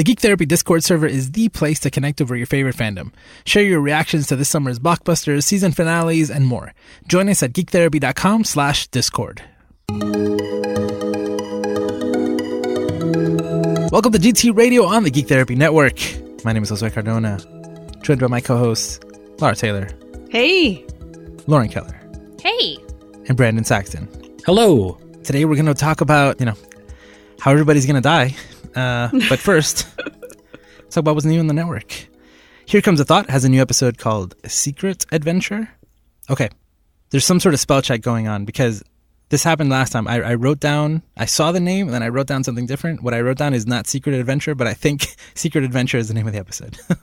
The Geek Therapy Discord server is the place to connect over your favorite fandom. Share your reactions to this summer's blockbusters, season finales, and more. Join us at geektherapy.com slash discord. Welcome to GT Radio on the Geek Therapy Network. My name is Josué Cardona, joined by my co-hosts Lara Taylor, Hey. Lauren Keller, Hey. and Brandon Saxton. Hello. Today we're going to talk about, you know, how everybody's going to die. Uh, but first, let's talk about what's new on the network. Here Comes a Thought has a new episode called Secret Adventure. Okay, there's some sort of spell check going on because this happened last time. I, I wrote down, I saw the name, and then I wrote down something different. What I wrote down is not Secret Adventure, but I think Secret Adventure is the name of the episode.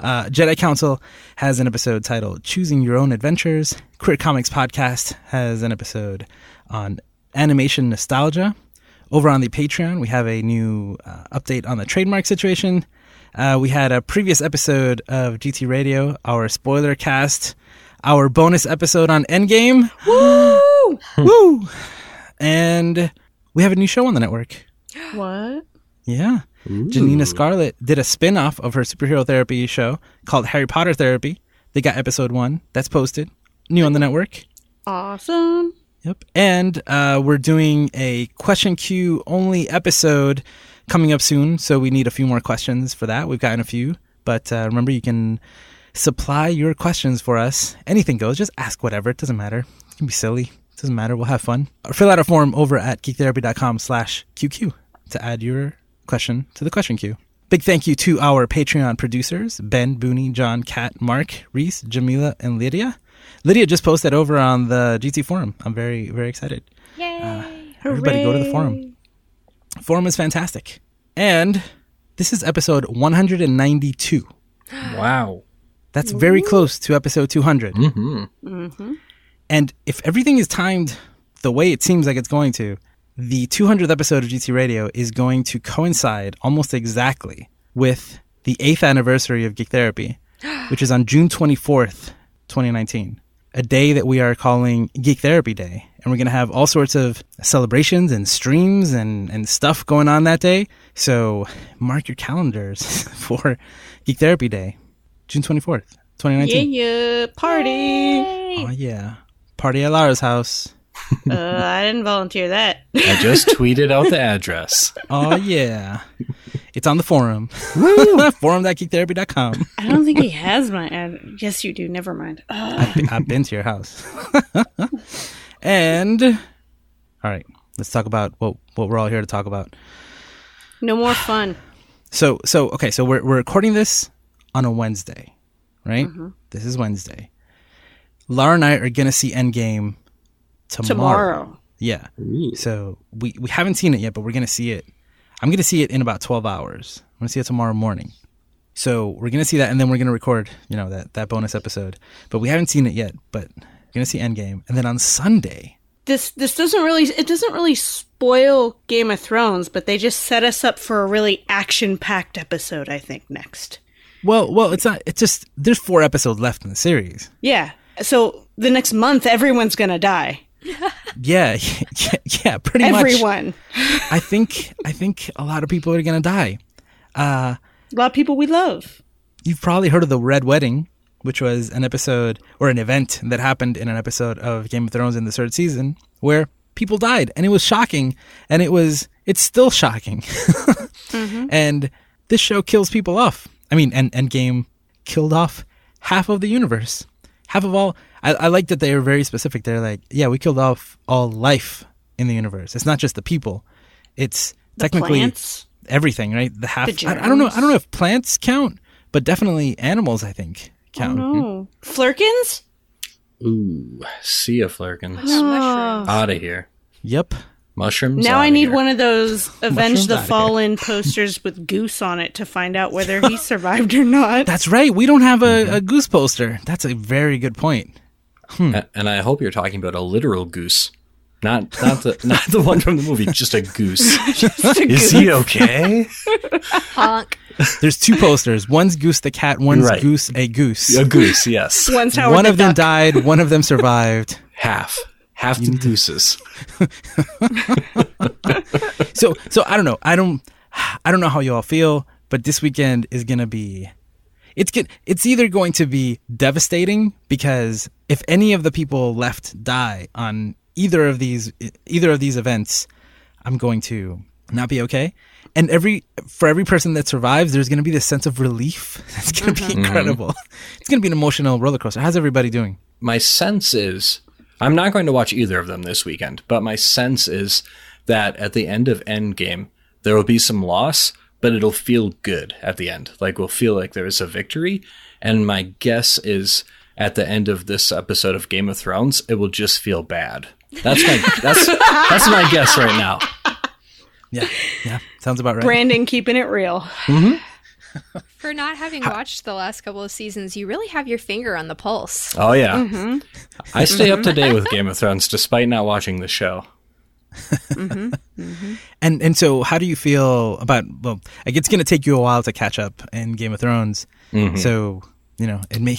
Uh, Jedi Council has an episode titled Choosing Your Own Adventures. Queer Comics Podcast has an episode on animation nostalgia. Over on the Patreon, we have a new uh, update on the trademark situation. Uh, we had a previous episode of GT Radio, our spoiler cast, our bonus episode on Endgame. Woo! Woo! And we have a new show on the network. what? Yeah. Janina Scarlet did a spin off of her superhero therapy show called Harry Potter Therapy. They got episode one. That's posted. New on the network. Awesome. Yep. And uh, we're doing a question queue only episode coming up soon. So we need a few more questions for that. We've gotten a few. But uh, remember, you can supply your questions for us. Anything goes. Just ask whatever. It doesn't matter. It can be silly. It doesn't matter. We'll have fun. Or fill out a form over at geektherapy.com slash QQ to add your question to the question queue. Big thank you to our Patreon producers, Ben, Booney, John, Kat, Mark, Reese, Jamila, and Lydia. Lydia just posted over on the GT forum. I'm very, very excited. Yay. Everybody go to the forum. Forum is fantastic. And this is episode 192. Wow. That's very close to episode 200. Mm-hmm. And if everything is timed the way it seems like it's going to, the 200th episode of GT Radio is going to coincide almost exactly with the eighth anniversary of Geek Therapy, which is on June 24th, 2019. A day that we are calling Geek Therapy Day. And we're going to have all sorts of celebrations and streams and, and stuff going on that day. So mark your calendars for Geek Therapy Day, June 24th, 2019. yeah. Party. Oh, yeah. Party at Lara's house. Uh, I didn't volunteer that. I just tweeted out the address. Oh yeah. it's on the forum. Woo! Forum.geektherapy.com. I don't think he has my ad. Yes, you do. Never mind. I've been, I've been to your house. and all right, let's talk about what what we're all here to talk about. no more fun. So so okay, so we're we're recording this on a Wednesday, right? This is Wednesday. Lara and I are gonna see Endgame tomorrow. Tomorrow. Yeah. So we we haven't seen it yet, but we're gonna see it. I'm gonna see it in about 12 hours. I'm gonna see it tomorrow morning. So we're gonna see that, and then we're gonna record, you know, that that bonus episode. But we haven't seen it yet. But we're gonna see Endgame, and then on Sunday, This this doesn't really it doesn't really spoil Game of Thrones, but they just set us up for a really action packed episode. I think next. well, well, it's not. It's just there's four episodes left in the series. Yeah. So the next month, everyone's gonna die. Yeah, yeah, yeah pretty much. Everyone. I think I think a lot of people are gonna die. Uh, A lot of people we love. you've probably heard of the Red Wedding, which was an episode or an event that happened in an episode of Game of Thrones in the third season where people died and it was shocking and it was it's still shocking. And this show kills people off. I mean, and Endgame killed off half of the universe. Half of all I, I like that they are very specific. They're like, yeah, we killed off all life in the universe. It's not just the people. It's The technically plants. everything, right? The half. The I, I don't know. I don't know if plants count, but definitely animals. I think Oh count. no. Hmm? Flerkens? Ooh, see ya, Flerkens. Oh. Out of here. Yep. Mushrooms. Now I need here. one of those Avenge the. Fallen posters with Goose on it to find out whether he survived or not. That's right. We don't have a, Mm-hmm. a goose poster. That's a very good point. A- And I hope you're talking about a literal goose. Not not the not the one from the movie, just a goose. Is he okay? Honk. There's two posters. One's Goose the cat. One's Right. Goose a goose. A goose, yes. One's Howard One the of them died. One of them survived. Half. Half the deuces. So so I don't know. I don't I don't know how you all feel, but this weekend is gonna be. It's good. It's either going to be devastating because if any of the people left die on either of these either of these events, I'm going to not be okay. And every for every person that survives, there's going to be this sense of relief. It's going to be mm-hmm. incredible. Mm-hmm. It's going to be an emotional roller coaster. How's everybody doing? my sense is I'm not going to watch either of them this weekend, but my sense is that at the end of Endgame, there will be some loss, but it'll feel good at the end. Like we'll feel like there is a victory. And my guess is at the end of this episode of Game of Thrones, it will just feel bad. That's my that's that's my guess right now. Yeah, yeah, sounds about right. Brandon keeping it real. Mm-hmm. For not having watched the last couple of seasons, you really have your finger on the pulse. Oh yeah. Mm-hmm. I stay up to mm-hmm. date with Game of Thrones despite not watching the show. Mm-hmm. And and so, how do you feel about? Well, it's going to take you a while to catch up in Game of Thrones. Mm-hmm. So you know, it may.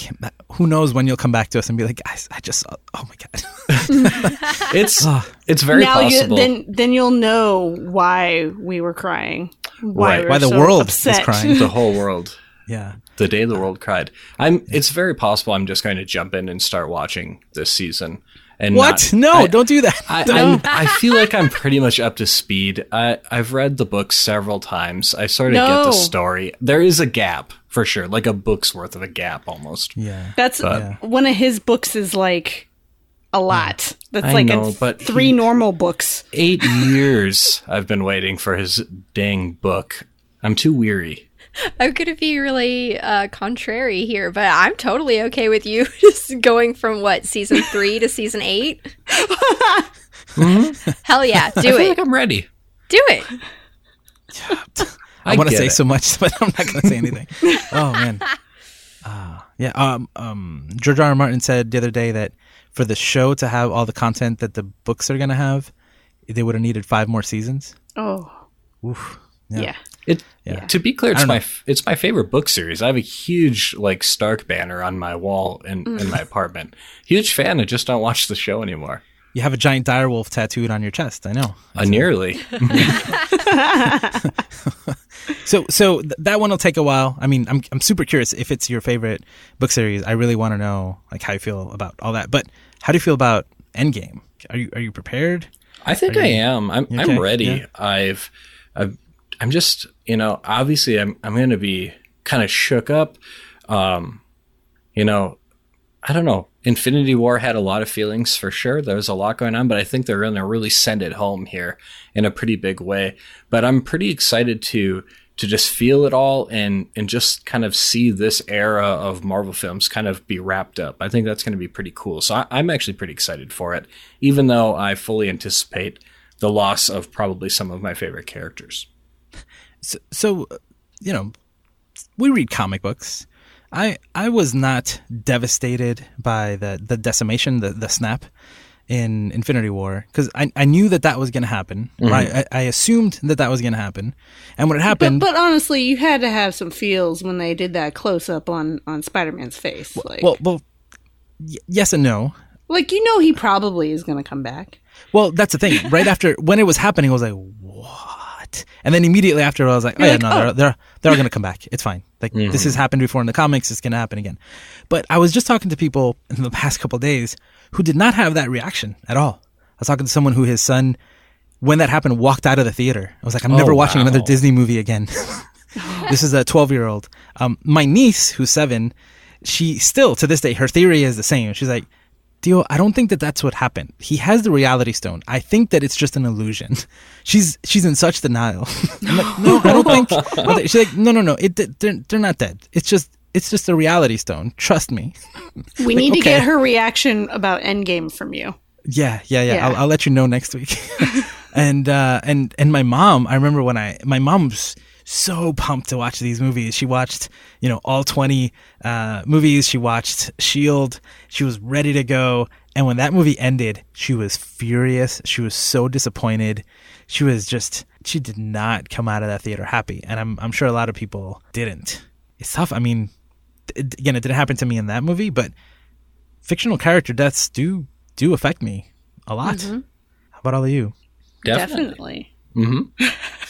Who knows when you'll come back to us and be like, guys, I just. saw- Oh my god. It's it's very now you possible. then then you'll know why we were crying. Why, Right. Why the so world is crying. the whole world. yeah. The day the world cried. I'm. It's very possible. I'm just going to jump in and start watching this season. And What? not- no, I- don't do that. I, I'm, I feel like I'm pretty much up to speed. I, I've read the book several times. I sort of get the story. There is a gap for sure, like a book's worth of a gap almost. yeah. That's Yeah. one of his books is like a lot. That's I like know, a, but three he- normal books. Eight years I've been waiting for his dang book. I'm too weary. I'm going to be really uh, contrary here, but I'm totally okay with you just going from what, season three to season 8 Hell yeah, I do feel it. like I'm ready. do it. I, want to say it. so much, but I'm not going to say anything. oh man. Uh, yeah. Um. Um. George R. R. Martin said the other day that for the show to have all the content that the books are going to have, they would have needed five more seasons. Oh, Oof. yeah. It, Yeah. To be clear, it's my know. f- it's my favorite book series. I have a huge like Stark banner on my wall in, in my apartment. Huge fan. I just don't watch the show anymore. You have a giant direwolf tattooed on your chest. I know. Uh, nearly. So, so th- that one will take a while. I mean, I'm I'm super curious if it's your favorite book series. I really want to know like how you feel about all that. But how do you feel about Endgame? Are you are you prepared? I think I am. I'm You I'm ready. Yeah. I've I've I'm just you know obviously I'm I'm going to be kind of shook up. Um, you know, I don't know. Infinity War had a lot of feelings for sure. There was a lot going on, but I think they're going to really send it home here in a pretty big way. But I'm pretty excited to to just feel it all and and just kind of see this era of Marvel films kind of be wrapped up. I think that's going to be pretty cool. So I, I'm actually pretty excited for it, even though I fully anticipate the loss of probably some of my favorite characters. So, so you know, we read comic books. I I was not devastated by the the decimation, the the snap in Infinity War because I I knew that that was going to happen. Mm-hmm. Right? I, I assumed that that was going to happen, and when it happened, but honestly, you had to have some feels when they did that close up on on Spider Man's face. Like, well, well, y- yes and no. like you know, he probably is going to come back. Well, that's the thing. Right after when it was happening, I was like, "What?" And then immediately after, I was like, "Oh You're yeah, like, no, "Oh." they're they're they're all gonna come back. It's fine. Like this has happened before in the comics. It's gonna happen again." But I was just talking to people in the past couple days who did not have that reaction at all. I was talking to someone who his son, when that happened, walked out of the theater. I was like, "I'm never Oh, watching another. Disney movie again." this is a 12 year old. Um, my niece, who's seven, she still to this day, her theory is the same. She's like, Dio, I don't think that that's what happened. He has the reality stone. I think that it's just an illusion. She's she's in such denial. I'm like, no, I don't think. I She's like, no, no, no. It they're they're not dead. It's just it's just a reality stone. Trust me. We need to okay. get her reaction about Endgame from you. Yeah, yeah, yeah. Yeah. I'll, I'll let you know next week. and uh, and and my mom, I remember when I my mom's so pumped to watch these movies. She watched you know all twenty uh, movies. She watched Shield. She was ready to go. And when that movie ended, she was furious. She was so disappointed. She was just she did not come out of that theater happy. And I'm I'm sure a lot of people didn't. It's tough. I mean, it, again, it didn't happen to me in that movie, but fictional character deaths do do affect me a lot. How about all of you? Definitely. Hmm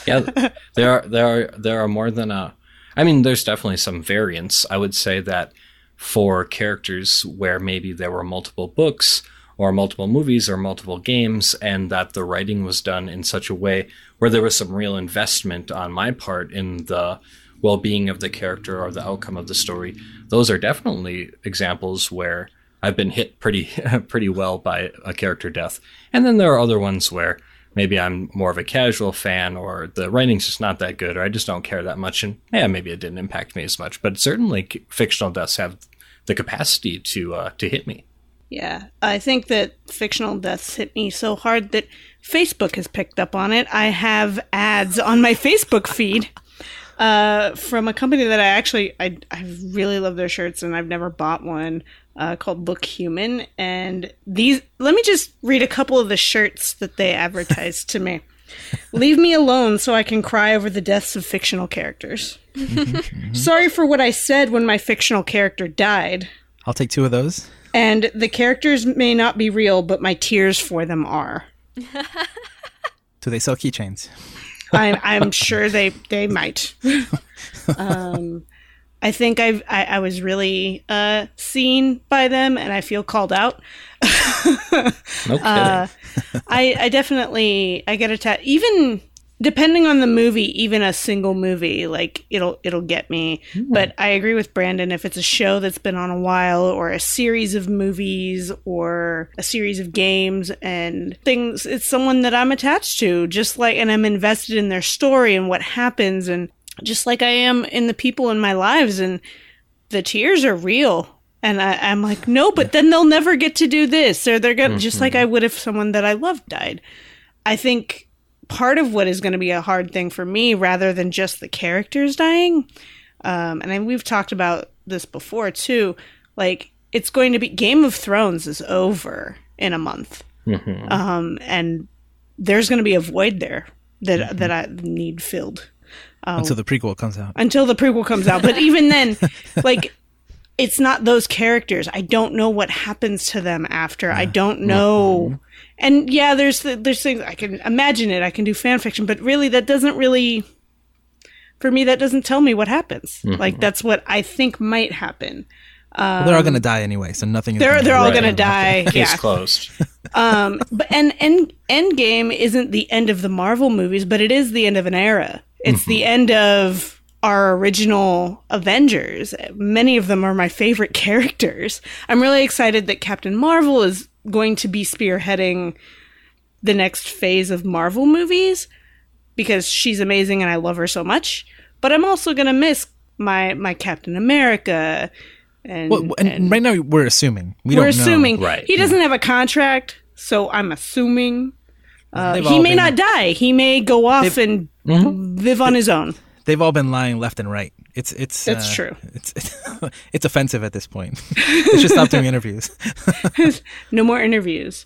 Yeah, there are there are there are more than a I mean, there's definitely some variance. I would say that for characters where maybe there were multiple books or multiple movies or multiple games, and that the writing was done in such a way where there was some real investment on my part in the well being of the character or the outcome of the story, those are definitely examples where I've been hit pretty pretty well by a character death. And then there are other ones where maybe I'm more of a casual fan or the writing's just not that good or I just don't care that much and yeah, maybe it didn't impact me as much. But certainly fictional deaths have the capacity to uh, to hit me. Yeah, I think that fictional deaths hit me so hard that Facebook has picked up on it. I have ads on my Facebook feed uh, from a company that I actually I I really love their shirts and I've never bought one uh, called Look Human. And these, let me just read a couple of the shirts that they advertised to me. Leave me alone so I can cry over the deaths of fictional characters. Sorry for what I said when my fictional character died. I'll take two of those. And the characters may not be real, but my tears for them are. Do they sell keychains? I'm, I'm sure they they might. um, I think I've I, I was really uh, seen by them, and I feel called out. no kidding. Uh, I I definitely I get attacked. Even depending on the movie, even a single movie, like it'll it'll get me. But I agree with Brandon. If it's a show that's been on a while, or a series of movies, or a series of games and things, it's someone that I'm attached to. Just like, and I'm invested in their story and what happens, and just like I am in the people in my lives, and the tears are real. And I, I'm like, no, but then they'll never get to do this, or they're gonna just like I would if someone that I loved died. I think part of what is going to be a hard thing for me rather than just the characters dying um, and then we've talked about this before too like it's going to be game of thrones is over in a month. Um, and there's going to be a void there that that i need filled Until the prequel comes out. until the prequel comes out. But even then like it's not those characters. I don't know what happens to them after. I don't know. And yeah there's the, there's things i can imagine it. I can do fan fiction. But really that doesn't really for me that doesn't tell me what happens. Like that's what i think might happen. Well, they're all going to die anyway, so nothing. they're gonna they're all Right. gonna die. Case yeah. closed. um but and and endgame isn't the end of the marvel movies but it is the end of an era it's the end of our original avengers many of them are my favorite characters i'm really excited that captain marvel is going to be spearheading the next phase of marvel movies because she's amazing and i love her so much but i'm also going to miss my my captain america and, Well, and, right now we're assuming. We we're don't know. assuming Right. he doesn't have a contract, so I'm assuming uh, he may been- not die. He may go off and live on his own. They've all been lying left and right. It's it's That's uh, true. It's it's, it's offensive at this point. they should stop doing interviews. No more interviews.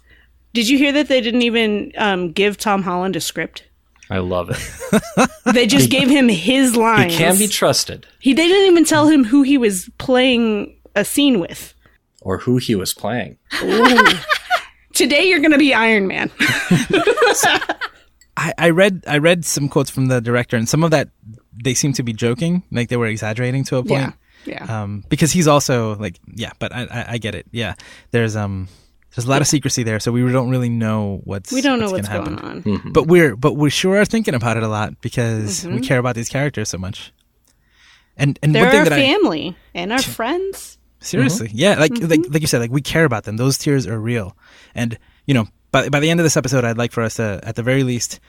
Did you hear that they didn't even um, give Tom Holland a script? I love it. They just gave him his lines. He can be trusted, He they didn't even tell him who he was playing a scene with. or who he was playing. Today you're going to be Iron Man. I, I read I read some quotes from the director, and some of that they seem to be joking, like they were exaggerating to a point. yeah. Yeah. Um, because he's also like, yeah, but I, I, I get it. Yeah, there's um, there's a lot of secrecy there, so we don't really know what's we don't know what's, gonna going happen. on. But we're but we sure are thinking about it a lot because Mm-hmm. we care about these characters so much. And and They're our that I family and our friends. Seriously, yeah, like like like you said, like we care about them. Those tears are real, and you know, by by the end of this episode, I'd like for us to, at the very least,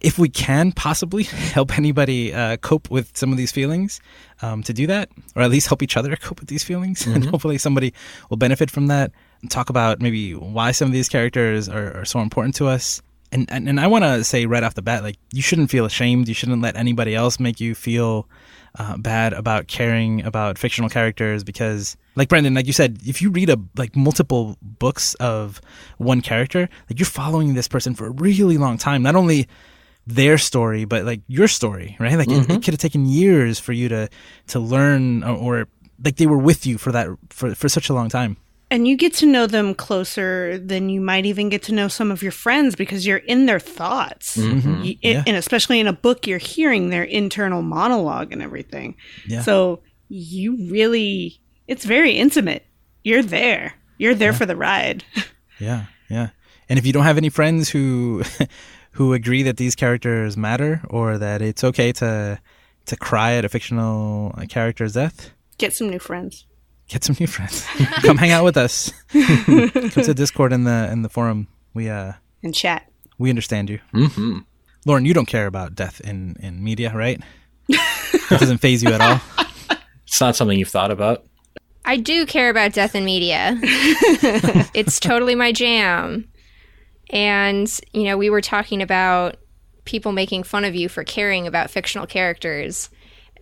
if we can possibly help anybody uh, cope with some of these feelings, um, to do that, or at least help each other cope with these feelings, and hopefully somebody will benefit from that. And talk about maybe why some of these characters are, are so important to us. And and, and I want to say right off the bat, like you shouldn't feel ashamed. You shouldn't let anybody else make you feel uh, bad about caring about fictional characters because like Brandon like you said if you read a like multiple books of one character like you're following this person for a really long time. Not only their story but like your story right? Like it, it could have taken years for you to to learn or, or like they were with you for that for for such a long time And you get to know them closer than you might even get to know some of your friends because you're in their thoughts. Mhm. You- Yeah. And especially in a book, you're hearing their internal monologue and everything. Yeah. So you really, it's very intimate. You're there. You're there for the ride. Yeah, yeah. And if you don't have any friends who who agree that these characters matter or that it's okay to to cry at a fictional uh, character's death, Get some new friends. Get some new friends. Come hang out with us. Come to Discord in the in the forum. We uh And chat. we understand you. hmm Lauren, you don't care about death in in media, right? it doesn't phase you at all. It's not something you've thought about. I do care about death in media. it's totally my jam. And, you know, we were talking about people making fun of you for caring about fictional characters.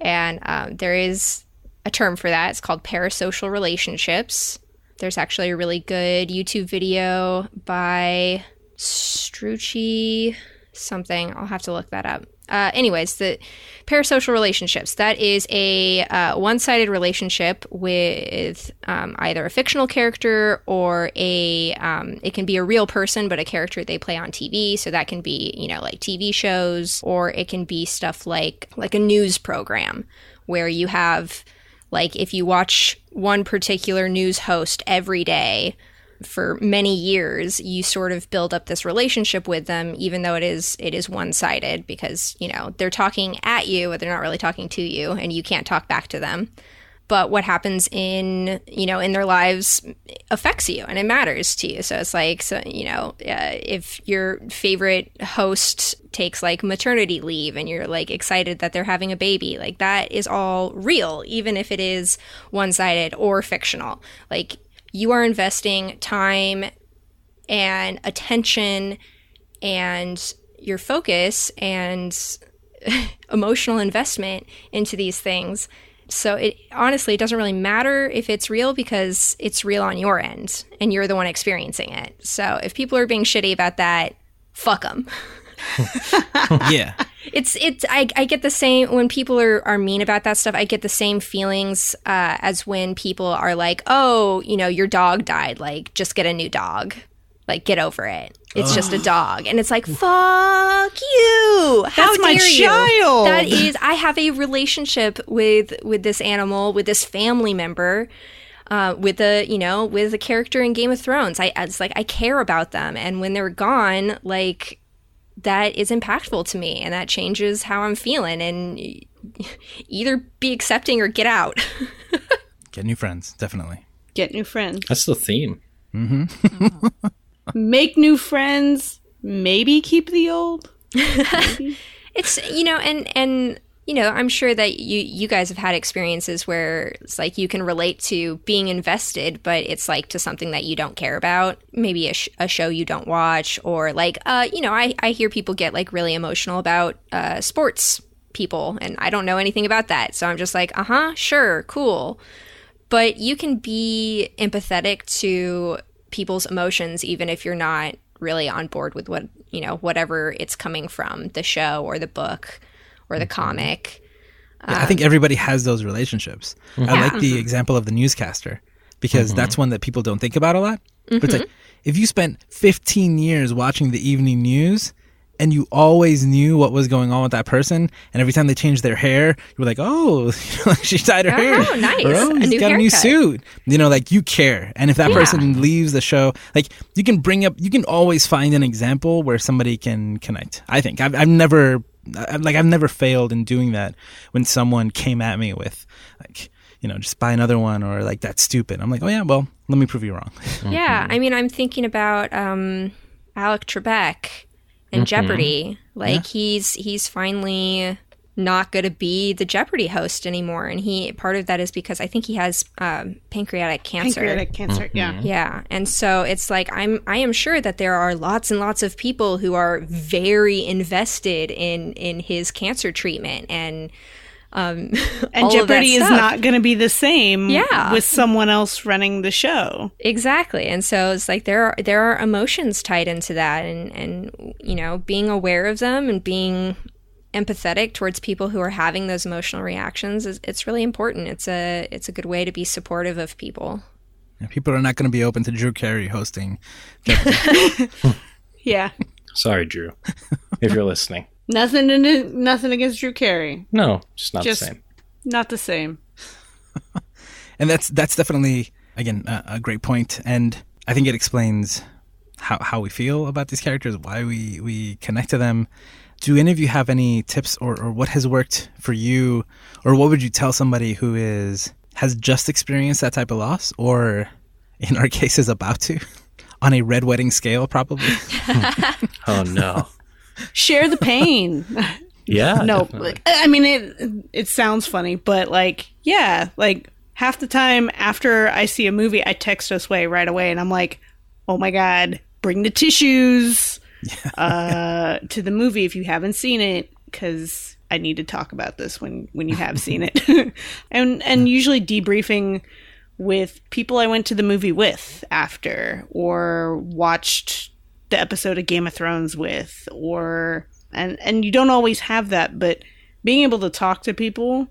And um, there is a term for that. It's called parasocial relationships. There's actually a really good YouTube video by Strucci something. I'll have to look that up. Uh, anyways, the parasocial relationships. That is a uh, one sided relationship with um, either a fictional character or a, um, it can be a real person, but a character they play on TV. So that can be, you know, like TV shows, or it can be stuff like, like a news program where you have, like, if you watch one particular news host every day, for many years you sort of build up this relationship with them even though it is it is one-sided because you know they're talking at you but they're not really talking to you and you can't talk back to them but what happens in you know in their lives affects you and it matters to you so it's like so you know uh, if your favorite host takes like maternity leave and you're like excited that they're having a baby like that is all real even if it is one-sided or fictional like you are investing time and attention and your focus and emotional investment into these things. So it honestly it doesn't really matter if it's real because it's real on your end and you're the one experiencing it. So if people are being shitty about that, fuck them. Yeah. It's it's I, I get the same when people are, are mean about that stuff. I get the same feelings uh, as when people are like, oh, you know, your dog died. Like, just get a new dog. Like, get over it. It's just a dog, and it's like, fuck you. How That's my dare you? child. That is, I have a relationship with with this animal, with this family member. Uh, with the you know with a character in Game of Thrones, I it's like I care about them, and when they're gone, like that is impactful to me and that changes how I'm feeling and either be accepting or get out. Get new friends, definitely. Get new friends. That's the theme. Make new friends. Maybe keep the old. It's you know and and you know, I'm sure that you you guys have had experiences where it's like you can relate to being invested, but it's like to something that you don't care about, maybe a, sh- a show you don't watch, or like, uh, you know, I I hear people get like really emotional about uh, sports people, and I don't know anything about that, so I'm just like, uh huh, sure, cool, but you can be empathetic to people's emotions even if you're not really on board with what you know whatever it's coming from the show or the book or the mm-hmm. comic. Yeah, I think um, everybody has those relationships. I like the example of the newscaster because mm-hmm. that's one that people don't think about a lot. But it's like mm-hmm. if you spent 15 years watching the evening news and you always knew what was going on with that person, and every time they changed their hair, you were like, "Oh, she dyed her Oh, hair. nice. Or, oh, A he's new got a new suit." You know, like you care. And if that Yeah. person leaves the show, like you can bring up, you can always find an example where somebody can connect. I think I've, I've never, i like, I've never failed in doing that when someone came at me with, like, you know, just buy another one or like that's stupid. I'm like, oh yeah, well, let me prove you wrong. yeah i mean i'm thinking about um Alex Trebek in jeopardy like he's he's finally not going to be the jeopardy host anymore and he part of that is because i think he has um, pancreatic cancer Pancreatic cancer. Yeah. Yeah. And so it's like I'm I am sure that there are lots and lots of people who are very invested in in his cancer treatment and um And all of that Jeopardy is not going to be the same Yeah. with someone else running the show. Exactly. And so it's like there are there are emotions tied into that and and you know, being aware of them and being empathetic towards people who are having those emotional reactions is it's really important. It's a it's a good way to be supportive of people. Yeah, People are not going to be open to Drew Carey hosting. Yeah. Sorry, Drew, if you're listening. Nothing in nothing against Drew Carey. No, just not Just- the same. Not the same. and that's that's definitely again a, a great point and i think it explains how, how we feel about these characters why we we connect to them do any of you have any tips or, or what has worked for you or what would you tell somebody who is has just experienced that type of loss or in our case is about to on a red wedding scale probably Oh no. Share the pain. Yeah. no, like, I mean it. It sounds funny, but like, yeah, like half the time after I see a movie, I text us way right away, and I'm like, oh my god, bring the tissues uh, to the movie if you haven't seen it, because I need to talk about this when when you have seen it, and and usually debriefing with people I went to the movie with after, or watched the episode of Game of Thrones with, or and and you don't always have that, but being able to talk to people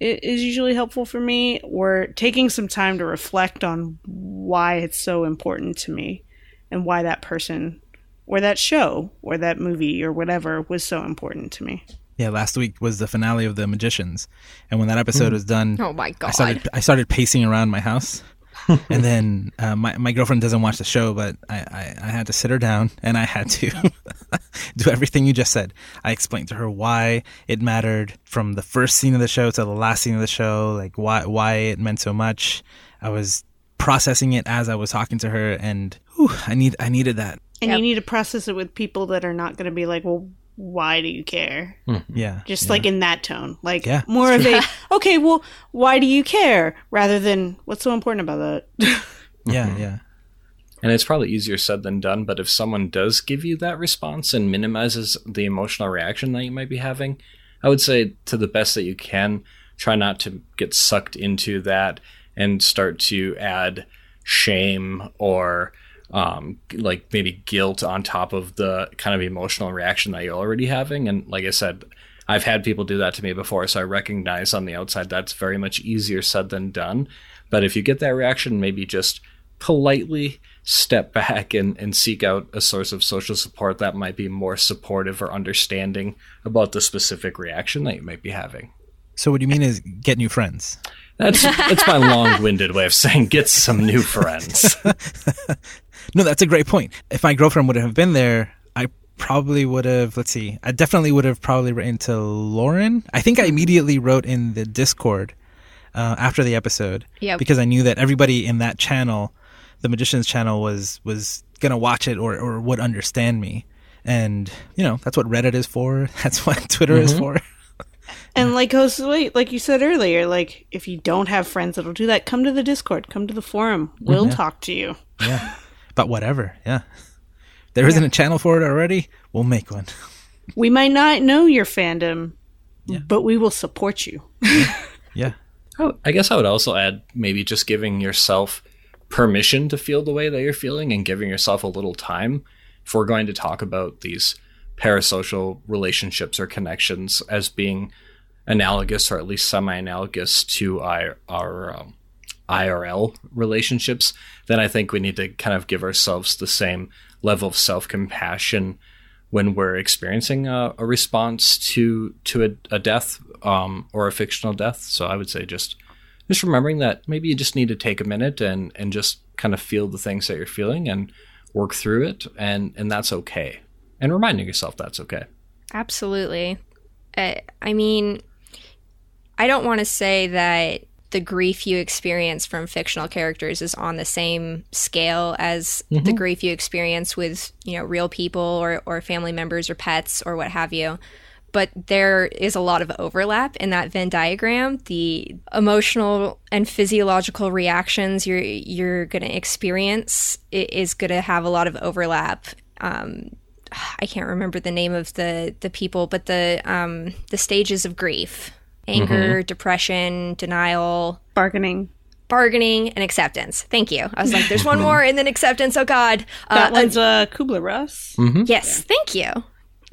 is usually helpful for me, or taking some time to reflect on why it's so important to me, and why that person, or that show, or that movie, or whatever was so important to me. yeah last week was the finale of the magicians and when that episode hmm. was done Oh my god. I started I started pacing around my house, and then uh, my my girlfriend doesn't watch the show, but I, I, I had to sit her down and I had to do everything you just said. I explained to her why it mattered from the first scene of the show to the last scene of the show, like why why it meant so much. I was processing it as I was talking to her, and whew, I need I needed that. And Yep. you need to process it with people that are not going to be like, well, why do you care? Hmm. Yeah, Just yeah. like in that tone. Like Yeah, more of a, okay, well, why do you care? Rather than, what's so important about that? yeah, hmm. yeah. And it's probably easier said than done, but if someone does give you that response and minimizes the emotional reaction that you might be having, I would say to the best that you can, try not to get sucked into that and start to add shame or um, like maybe guilt on top of the kind of emotional reaction that you're already having. And like I said, I've had people do that to me before, so I recognize on the outside that's very much easier said than done. But if you get that reaction, maybe just politely step back and, and seek out a source of social support that might be more supportive or understanding about the specific reaction that you might be having. So what do you mean is get new friends. That's that's my long-winded way of saying get some new friends. No, that's a great point. If my girlfriend would have been there, I probably would have, let's see, I definitely would have probably written to Lauren. I think I hmm. immediately wrote in the Discord uh, after the episode Yep. because I knew that everybody in that channel, the Magician's channel, was was gonna watch it or, or would understand me. And you know that's what Reddit is for. That's what Twitter is mm-hmm. for. and like, oh, Josué, like you said earlier, like, if you don't have friends that'll do that, come to the Discord, come to the forum. Mm-hmm. We'll talk to you. Yeah, but whatever. Yeah, there not a channel for it already. We'll make one. We might not know your fandom, but we will support you. Yeah, Oh, I guess I would also add maybe just giving yourself permission to feel the way that you're feeling and giving yourself a little time if we're going to talk about these parasocial relationships or connections as being analogous or at least semi-analogous to our, our um, IRL relationships, then I think we need to kind of give ourselves the same level of self-compassion when we're experiencing a, a response to to a, a death um, or a fictional death. So I would say just just remembering that maybe you just need to take a minute and and just kind of feel the things that you're feeling and work through it, and and that's okay. And reminding yourself that's okay. Absolutely. Uh, I mean, I don't want to say that the grief you experience from fictional characters is on the same scale as the grief you experience with, you know, real people or, or family members or pets or what have you. But there is a lot of overlap in that Venn diagram. The emotional and physiological reactions you're you're going to experience is going to have a lot of overlap. Um, I can't remember the name of the the people, but the um the stages of grief: anger, depression, denial, Bargaining. bargaining, and acceptance. Thank you. I was like, "There's one more, and then acceptance." Oh God, That uh, one's uh, Kübler-Ross. yes, thank you.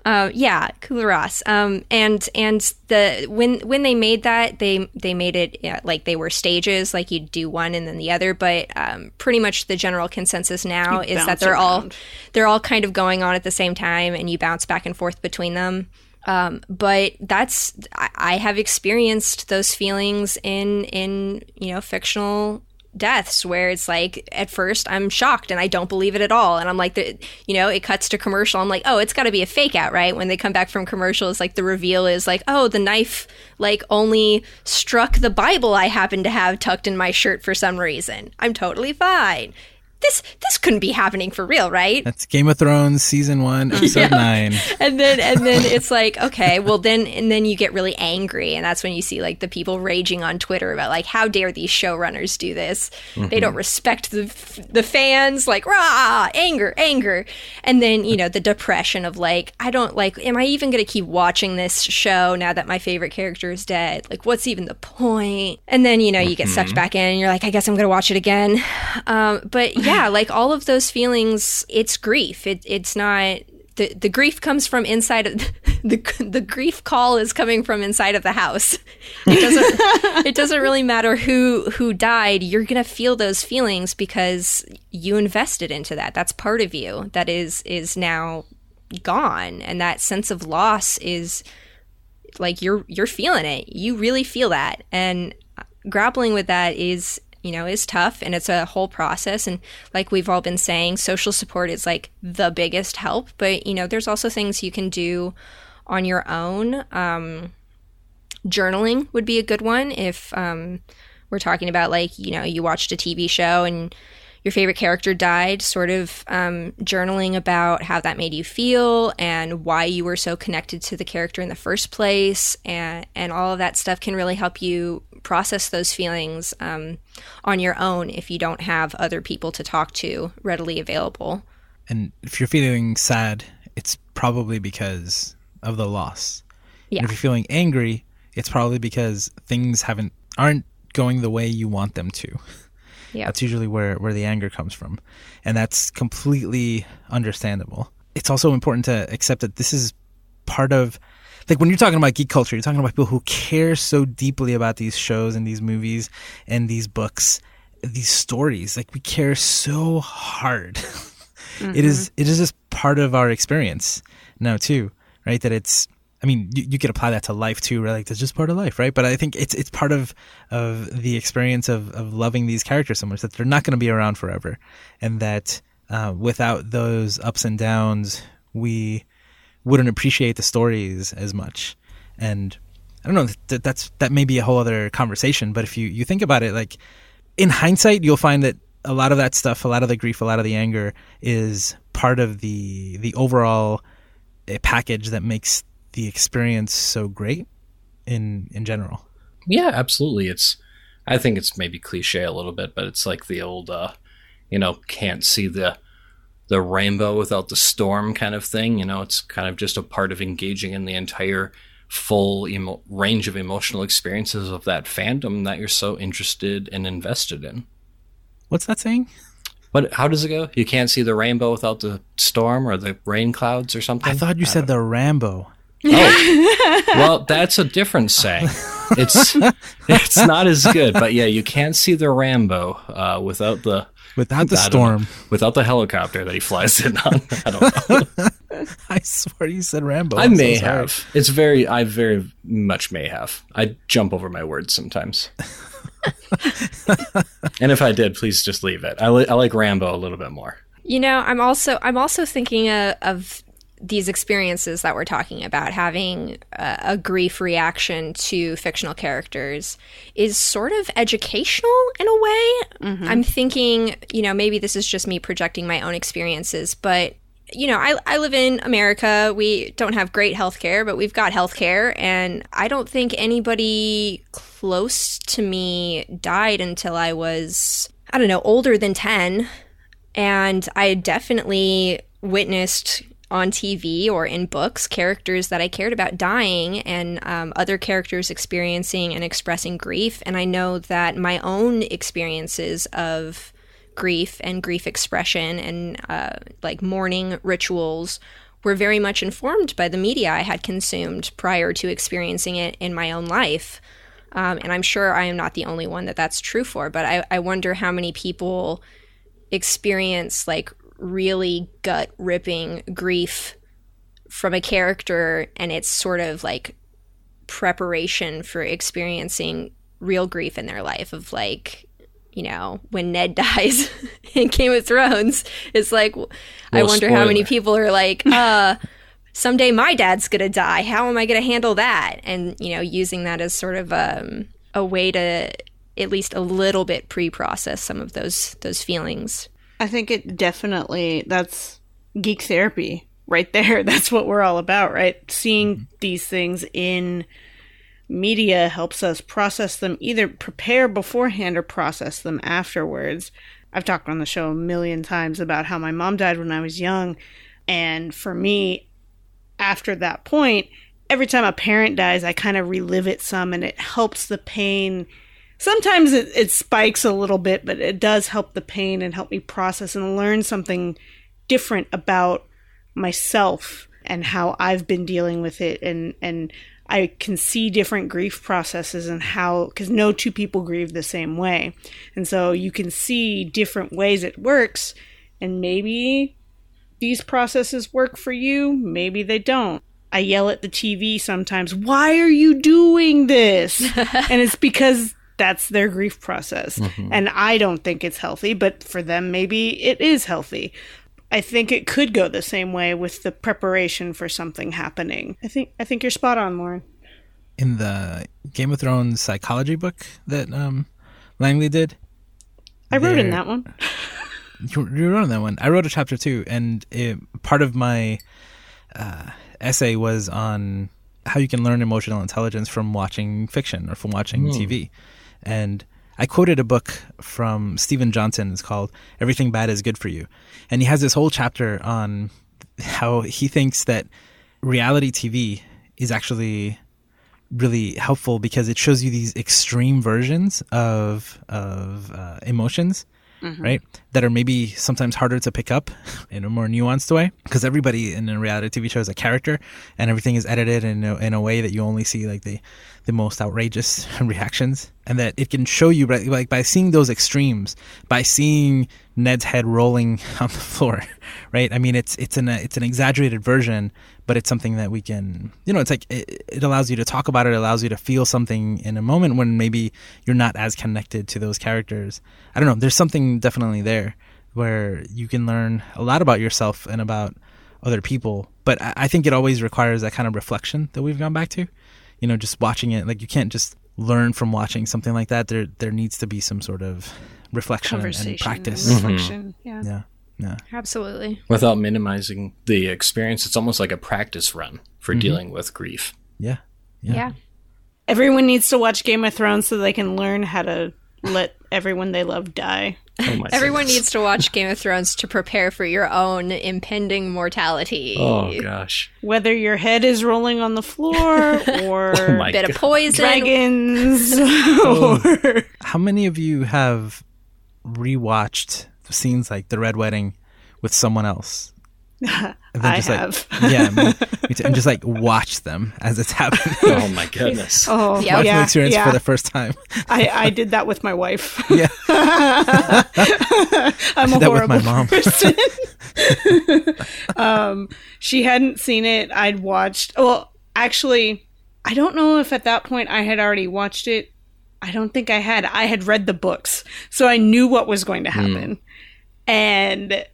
Uh, yeah, Kübler-Ross. Um, and and the when when they made that, they they made it yeah, like they were stages, like you'd do one and then the other. But um, pretty much the general consensus now You is that they're all they're all kind of going on at the same time, and you bounce back and forth between them. Um, but that's I, I have experienced those feelings in in you know fictional deaths where it's like at first I'm shocked and I don't believe it at all. And I'm like the you know it cuts to commercial. I'm like oh it's got to be a fake out right? When they come back from commercials like the reveal is like oh the knife like only struck the bible I happen to have tucked in my shirt for some reason. I'm totally fine this this couldn't be happening for real right? That's Game of Thrones season one, episode nine. and then and then it's like okay well then and then you get really angry and that's when you see like the people raging on twitter about like how dare these showrunners do this? They don't respect the the fans like rah anger anger. And then you know the depression of like i don't like am i even going to keep watching this show now that my favorite character is dead? Like what's even the point? and then you know you get sucked back in and you're like i guess i'm going to watch it again. Um, but yeah like all of those feelings it's grief it, it's not the, the grief comes from inside of the the grief call is coming from inside of the house. It doesn't it doesn't really matter who who died. You're gonna feel those feelings because you invested into that. That's part of you that is is now gone, and that sense of loss is like you're you're feeling it. You really feel that, and uh, grappling with that is you know is tough and it's a whole process. And like we've all been saying social support is like the biggest help. But you know there's also things you can do on your own. Um, journaling would be a good one if um, we're talking about like you know you watched a tv show and your favorite character died sort of um, journaling about how that made you feel and why you were so connected to the character in the first place and and all of that stuff can really help you process those feelings um, on your own if you don't have other people to talk to readily available And if you're feeling sad, it's probably because of the loss. Yeah. And if you're feeling angry, it's probably because things haven't aren't going the way you want them to. yeah That's usually where, where the anger comes from. And that's completely understandable. It's also important to accept that this is part of like when you're talking about geek culture, you're talking about people who care so deeply about these shows and these movies and these books, these stories. Like we care so hard. It is it is just part of our experience now too, right? That it's I mean, you, you could apply that to life too, right? Like that's just part of life, right? But I think it's it's part of of the experience of of loving these characters so much that they're not going to be around forever, and that uh, without those ups and downs, we wouldn't appreciate the stories as much. And I don't know that that's that may be a whole other conversation, but if you you think about it, like in hindsight, you'll find that a lot of that stuff, a lot of the grief, a lot of the anger is part of the the overall uh, package that makes the experience so great in in general. Yeah, absolutely. It's I think it's maybe cliche a little bit, but it's like the old uh you know, can't see the the rainbow without the storm kind of thing, you know, it's kind of just a part of engaging in the entire full emo- range of emotional experiences of that fandom that you're so interested and invested in. What's that saying? But how does it go? You can't see the rainbow without the storm or the rain clouds or something? I thought you said the Rambo. Oh, well, that's a different saying. It's it's not as good, but yeah, you can't see the Rambo uh, without the Without the storm, know, without the helicopter that he flies in on. I don't know. I swear you said Rambo. I I'm so may sorry. have. It's very. I very much may have. I jump over my words sometimes. and if I did, please just leave it. I, li- I like Rambo a little bit more. You know, I'm also I'm also thinking uh, of these experiences that we're talking about having a, a grief reaction to fictional characters is sort of educational in a way. Mm-hmm. I'm thinking, you know, maybe this is just me projecting my own experiences, but you know, I, I live in America. We don't have great health care, but we've got health care. And I don't think anybody close to me died until I was, I don't know, older than 10 and I definitely witnessed on TV or in books characters that I cared about dying and um, other characters experiencing and expressing grief. And I know that my own experiences of grief and grief expression and uh, like mourning rituals were very much informed by the media I had consumed prior to experiencing it in my own life. Um, and I'm sure I am not the only one that that's true for, but I, I wonder how many people experience like really gut ripping grief from a character and it's sort of like preparation for experiencing real grief in their life of like you know when ned dies in game of thrones it's like i wonder how many people are like uh someday my dad's gonna die. How am i gonna handle that? And you know using that as sort of um, a way to at least a little bit pre-process some of those those feelings I think it definitely that's geek therapy right there. That's what we're all about, right? Seeing mm-hmm. these things in media helps us process them, either prepare beforehand or process them afterwards. I've talked on the show a million times about how my mom died when I was young. And for me, after that point, every time a parent dies, I kind of relive it some and it helps the pain sometimes it, it spikes a little bit, but it does help the pain and help me process and learn something different about myself and how I've been dealing with it and and I can see different grief processes and how because no two people grieve the same way. And so you can see different ways it works and maybe these processes work for you, maybe they don't. I yell at the TV sometimes, why are you doing this? and it's because that's their grief process. And I don't think it's healthy, but for them, maybe it is healthy. I think it could go the same way with the preparation for something happening. I think I think you're spot on, Lauren. in the Game of Thrones psychology book that um, Langley did. I wrote in that one. You, you wrote in that one. I wrote a chapter too, and it, part of my uh, essay was on how you can learn emotional intelligence from watching fiction or from watching TV. And I quoted a book from Steven Johnson. It's called "Everything Bad Is Good for You," and he has this whole chapter on how he thinks that reality TV is actually really helpful because it shows you these extreme versions of of uh, emotions right that are maybe sometimes harder to pick up in a more nuanced way. Because everybody in a reality tv show is a character and everything is edited in a, in a way that you only see like the the most outrageous reactions and that it can show you like by seeing those extremes by seeing ned's head rolling on the floor right? I mean it's it's an it's an exaggerated version but it's something that we can you know it's like it, it allows you to talk about it, it allows you to feel something in a moment when maybe you're not as connected to those characters. I don't know. There's something definitely there where you can learn a lot about yourself and about other people but i, I think it always requires that kind of reflection that we've gone back to you know just watching it like you can't just learn from watching something like that there there needs to be some sort of reflection and- Conversation, and practice and reflection. Mm-hmm. Yeah. yeah yeah absolutely Without minimizing the experience, it's almost like a practice run for mm-hmm. dealing with grief. yeah yeah. Everyone needs to watch Game of Thrones so they can learn how to let everyone they love die. Oh Everyone goodness. needs to watch Game of Thrones to prepare for your own impending mortality. Oh gosh. Whether your head is rolling on the floor or Oh my Bit god. of poison. dragons Oh. How many of you have rewatched scenes like the Red Wedding with someone else? And I just have. Like, yeah, me, me too. and just like watch them as it's happening. Oh my goodness. Oh, Yeah. Yeah, experience yeah. for the first time. I, I did that with my wife. Yeah, I'm a that with my horrible mom. person. um, she hadn't seen it. I'd watched. Well, actually, I don't know if at that point I had already watched it. I don't think I had. I had read the books, so I knew what was going to happen. And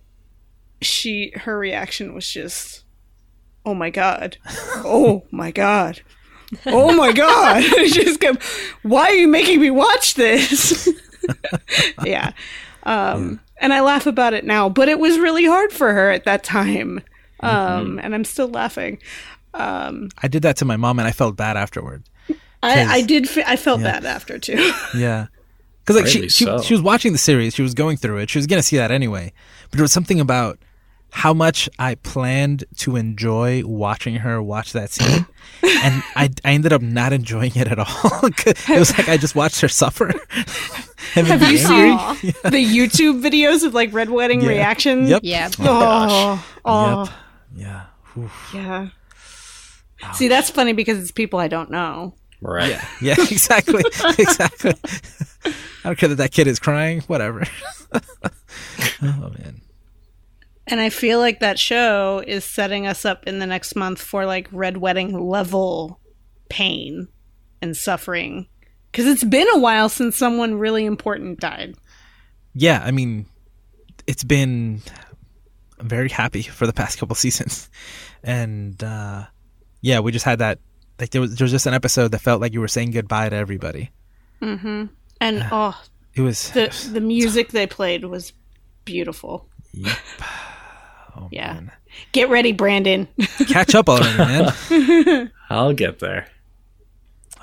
she, her reaction was just, "Oh my god! Oh my god!" Oh my god! Just kept, why are you making me watch this? yeah. Um, and I laugh about it now, but it was really hard for her at that time. Um, and I'm still laughing. Um, I did that to my mom, and I felt bad afterward. I, I did. Fe- I felt bad after too. Yeah, because like she Rightly she, so. she was watching the series, she was going through it, she was gonna see that anyway. But there was something about how much I planned to enjoy watching her watch that scene, and I I ended up not enjoying it at all. it was like I just watched her suffer. Have you be seen angry. the YouTube videos of like red wedding Yeah. reactions? Yep. Yeah. Oh, oh. oh. Yep. Yeah. Yeah. See, that's funny because it's people I don't know. Right. Yeah, yeah, exactly, exactly. I don't care that that kid is crying. Whatever. oh man. And I feel like that show is setting us up in the next month for like Red Wedding level pain and suffering. Because it's been a while since someone really important died. Yeah, I mean, it's been I'm very happy for the past couple seasons, and uh, yeah, we just had that. Like there was there was just an episode that felt like you were saying goodbye to everybody. Mm-hmm. And oh, It was the the music they played was beautiful. Yep. Oh, Yeah. man. Get ready, Brandon. catch up already, man. I'll get there.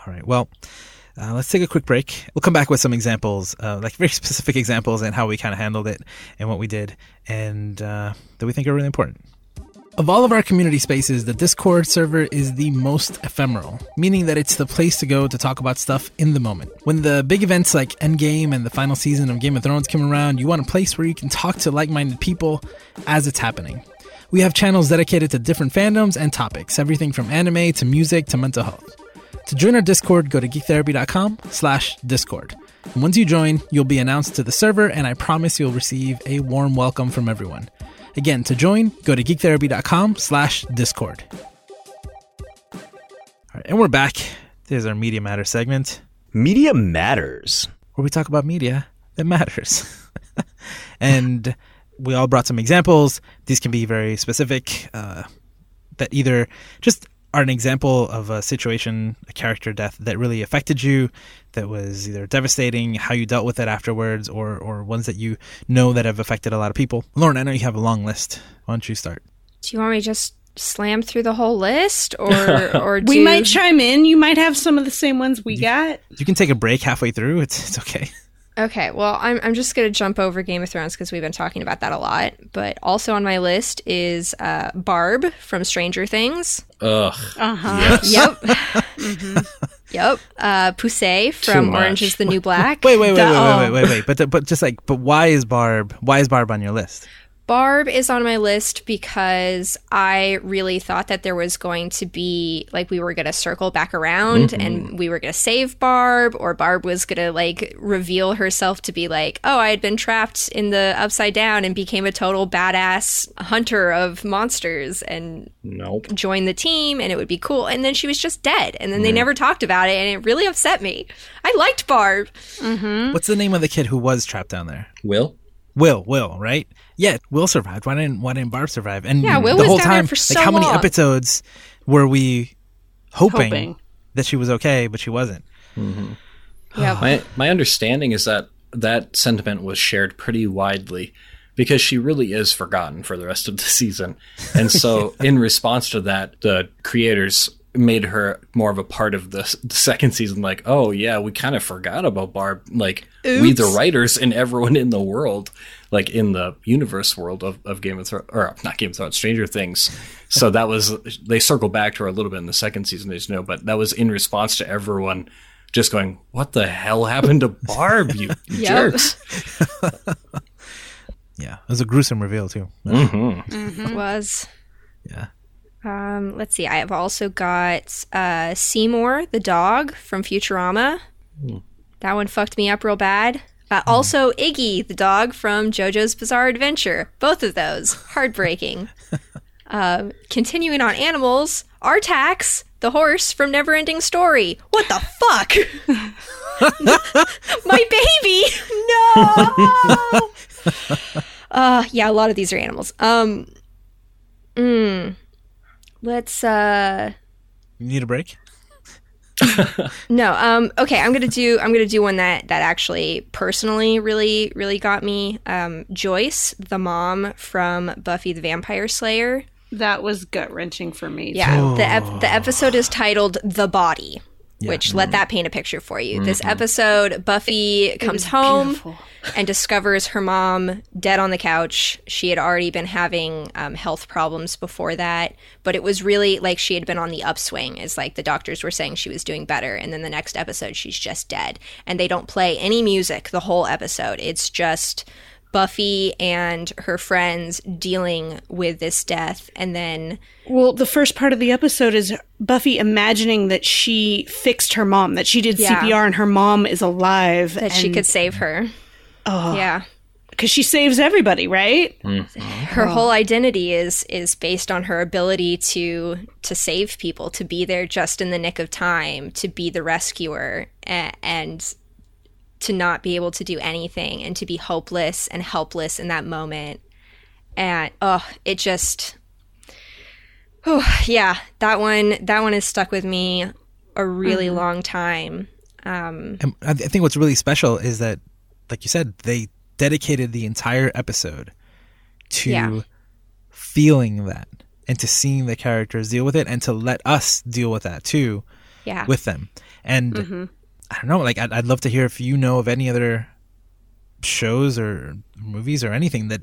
All right. Well, uh, let's take a quick break. We'll come back with some examples, uh, like very specific examples, and how we kind of handled it and what we did, and uh, that we think are really important. Of all of our community spaces, the Discord server is the most ephemeral, meaning that it's the place to go to talk about stuff in the moment. When the big events like Endgame and the final season of Game of Thrones come around, you want a place where you can talk to like minded people as it's happening. We have channels dedicated to different fandoms and topics, everything from anime to music to mental health. To join our Discord, go to geektherapy.com slash Discord. And once you join, you'll be announced to the server, and I promise you'll receive a warm welcome from everyone. Again, to join, go to geektherapy.com slash Discord. All right, and we're back. There's our Media Matter segment, Media matters. where we talk about media that matters. and we all brought some examples. These can be very specific, uh, that either just are an example of a situation, a character death that really affected you, that was either devastating, how you dealt with it afterwards, or or ones that you know that have affected a lot of people. Lauren, I know you have a long list. Why don't you start? Do you want me to just slam through the whole list, or or do we might chime in. You might have some of the same ones we got. You can take a break halfway through. It's it's okay. Okay, well, I'm, I'm just going to jump over Game of Thrones because we've been talking about that a lot. But also on my list is uh, Barb from Stranger Things. Ugh. Uh huh. Yep. Yep. Uh, Poussey from. Orange is the New Black. Wait, wait, wait, wait, wait, wait, wait, wait. But but just like, but why is Barb? Why is Barb on your list? Barb is on my list because I really thought that there was going to be like we were going to circle back around mm-hmm. and we were going to save Barb or Barb was going to like reveal herself to be like, "Oh, I had been trapped in the upside down and became a total badass hunter of monsters and Nope. join the team and it would be cool." And then she was just dead and then they mm-hmm. never talked about it and it really upset me. I liked Barb. Mm-hmm. What's the name of the kid who was trapped down there? Will? Will, Will, right? Yeah, Will survived. Why didn't Why didn't Barb survive? And Yeah, Will the was whole down there time, for like how many long. episodes were we hoping, Hoping. that she was okay, but she wasn't? Mm-hmm. Yeah. My my understanding is that that sentiment was shared pretty widely because she really is forgotten for the rest of the season. And so in response to that, the creators made her more of a part of the, the second season like, "Oh yeah, we kind of forgot about Barb like we the writers and everyone in the world like in the universe world of, of Game of Thrones or not Game of Thrones, Stranger Things." So that was they circle back to her a little bit in the second season, as you know, but that was in response to everyone just going, "What the hell happened to Barb? You, you jerks!" Yeah, it was a gruesome reveal too. It was. Yeah, Um, let's see. I have also got uh, Seymour the dog from Futurama. That one fucked me up real bad. Uh, also, Iggy the dog from JoJo's Bizarre Adventure. Both of those heartbreaking. um, continuing on animals, Artax the horse from Neverending Story. What the fuck? My baby! No! uh, yeah, a lot of these are animals. Um, mm, let's uh you need a break. no um okay i'm gonna do i'm gonna do one that that actually personally really really got me. Um joyce the mom from buffy the vampire slayer. That was gut wrenching for me. yeah the, ep- the episode is titled the body which let that paint a picture for you this episode buffy comes home beautiful. and discovers her mom dead on the couch. She had already been having um, health problems before that, but it was really like she had been on the upswing. It's like the doctors were saying she was doing better, and then the next episode she's just dead. And they don't play any music the whole episode. It's just Buffy and her friends dealing with this death and then Well, the first part of the episode is Buffy imagining that she fixed her mom, that she did Yeah. CPR and her mom is alive. that she could save her. Oh. Yeah. Because she saves everybody, right? Mm-hmm. her whole identity is is based on her ability to to save people to be there just in the nick of time to be the rescuer and, and to not be able to do anything and to be hopeless and helpless in that moment. And oh it just oh yeah that one that one has stuck with me a really long time. Um And I th- I think what's really special is that, like you said, they dedicated the entire episode to Yeah. feeling that and to seeing the characters deal with it and to let us deal with that too yeah. with them. And I don't know, like I'd, I'd love to hear if you know of any other shows or movies or anything that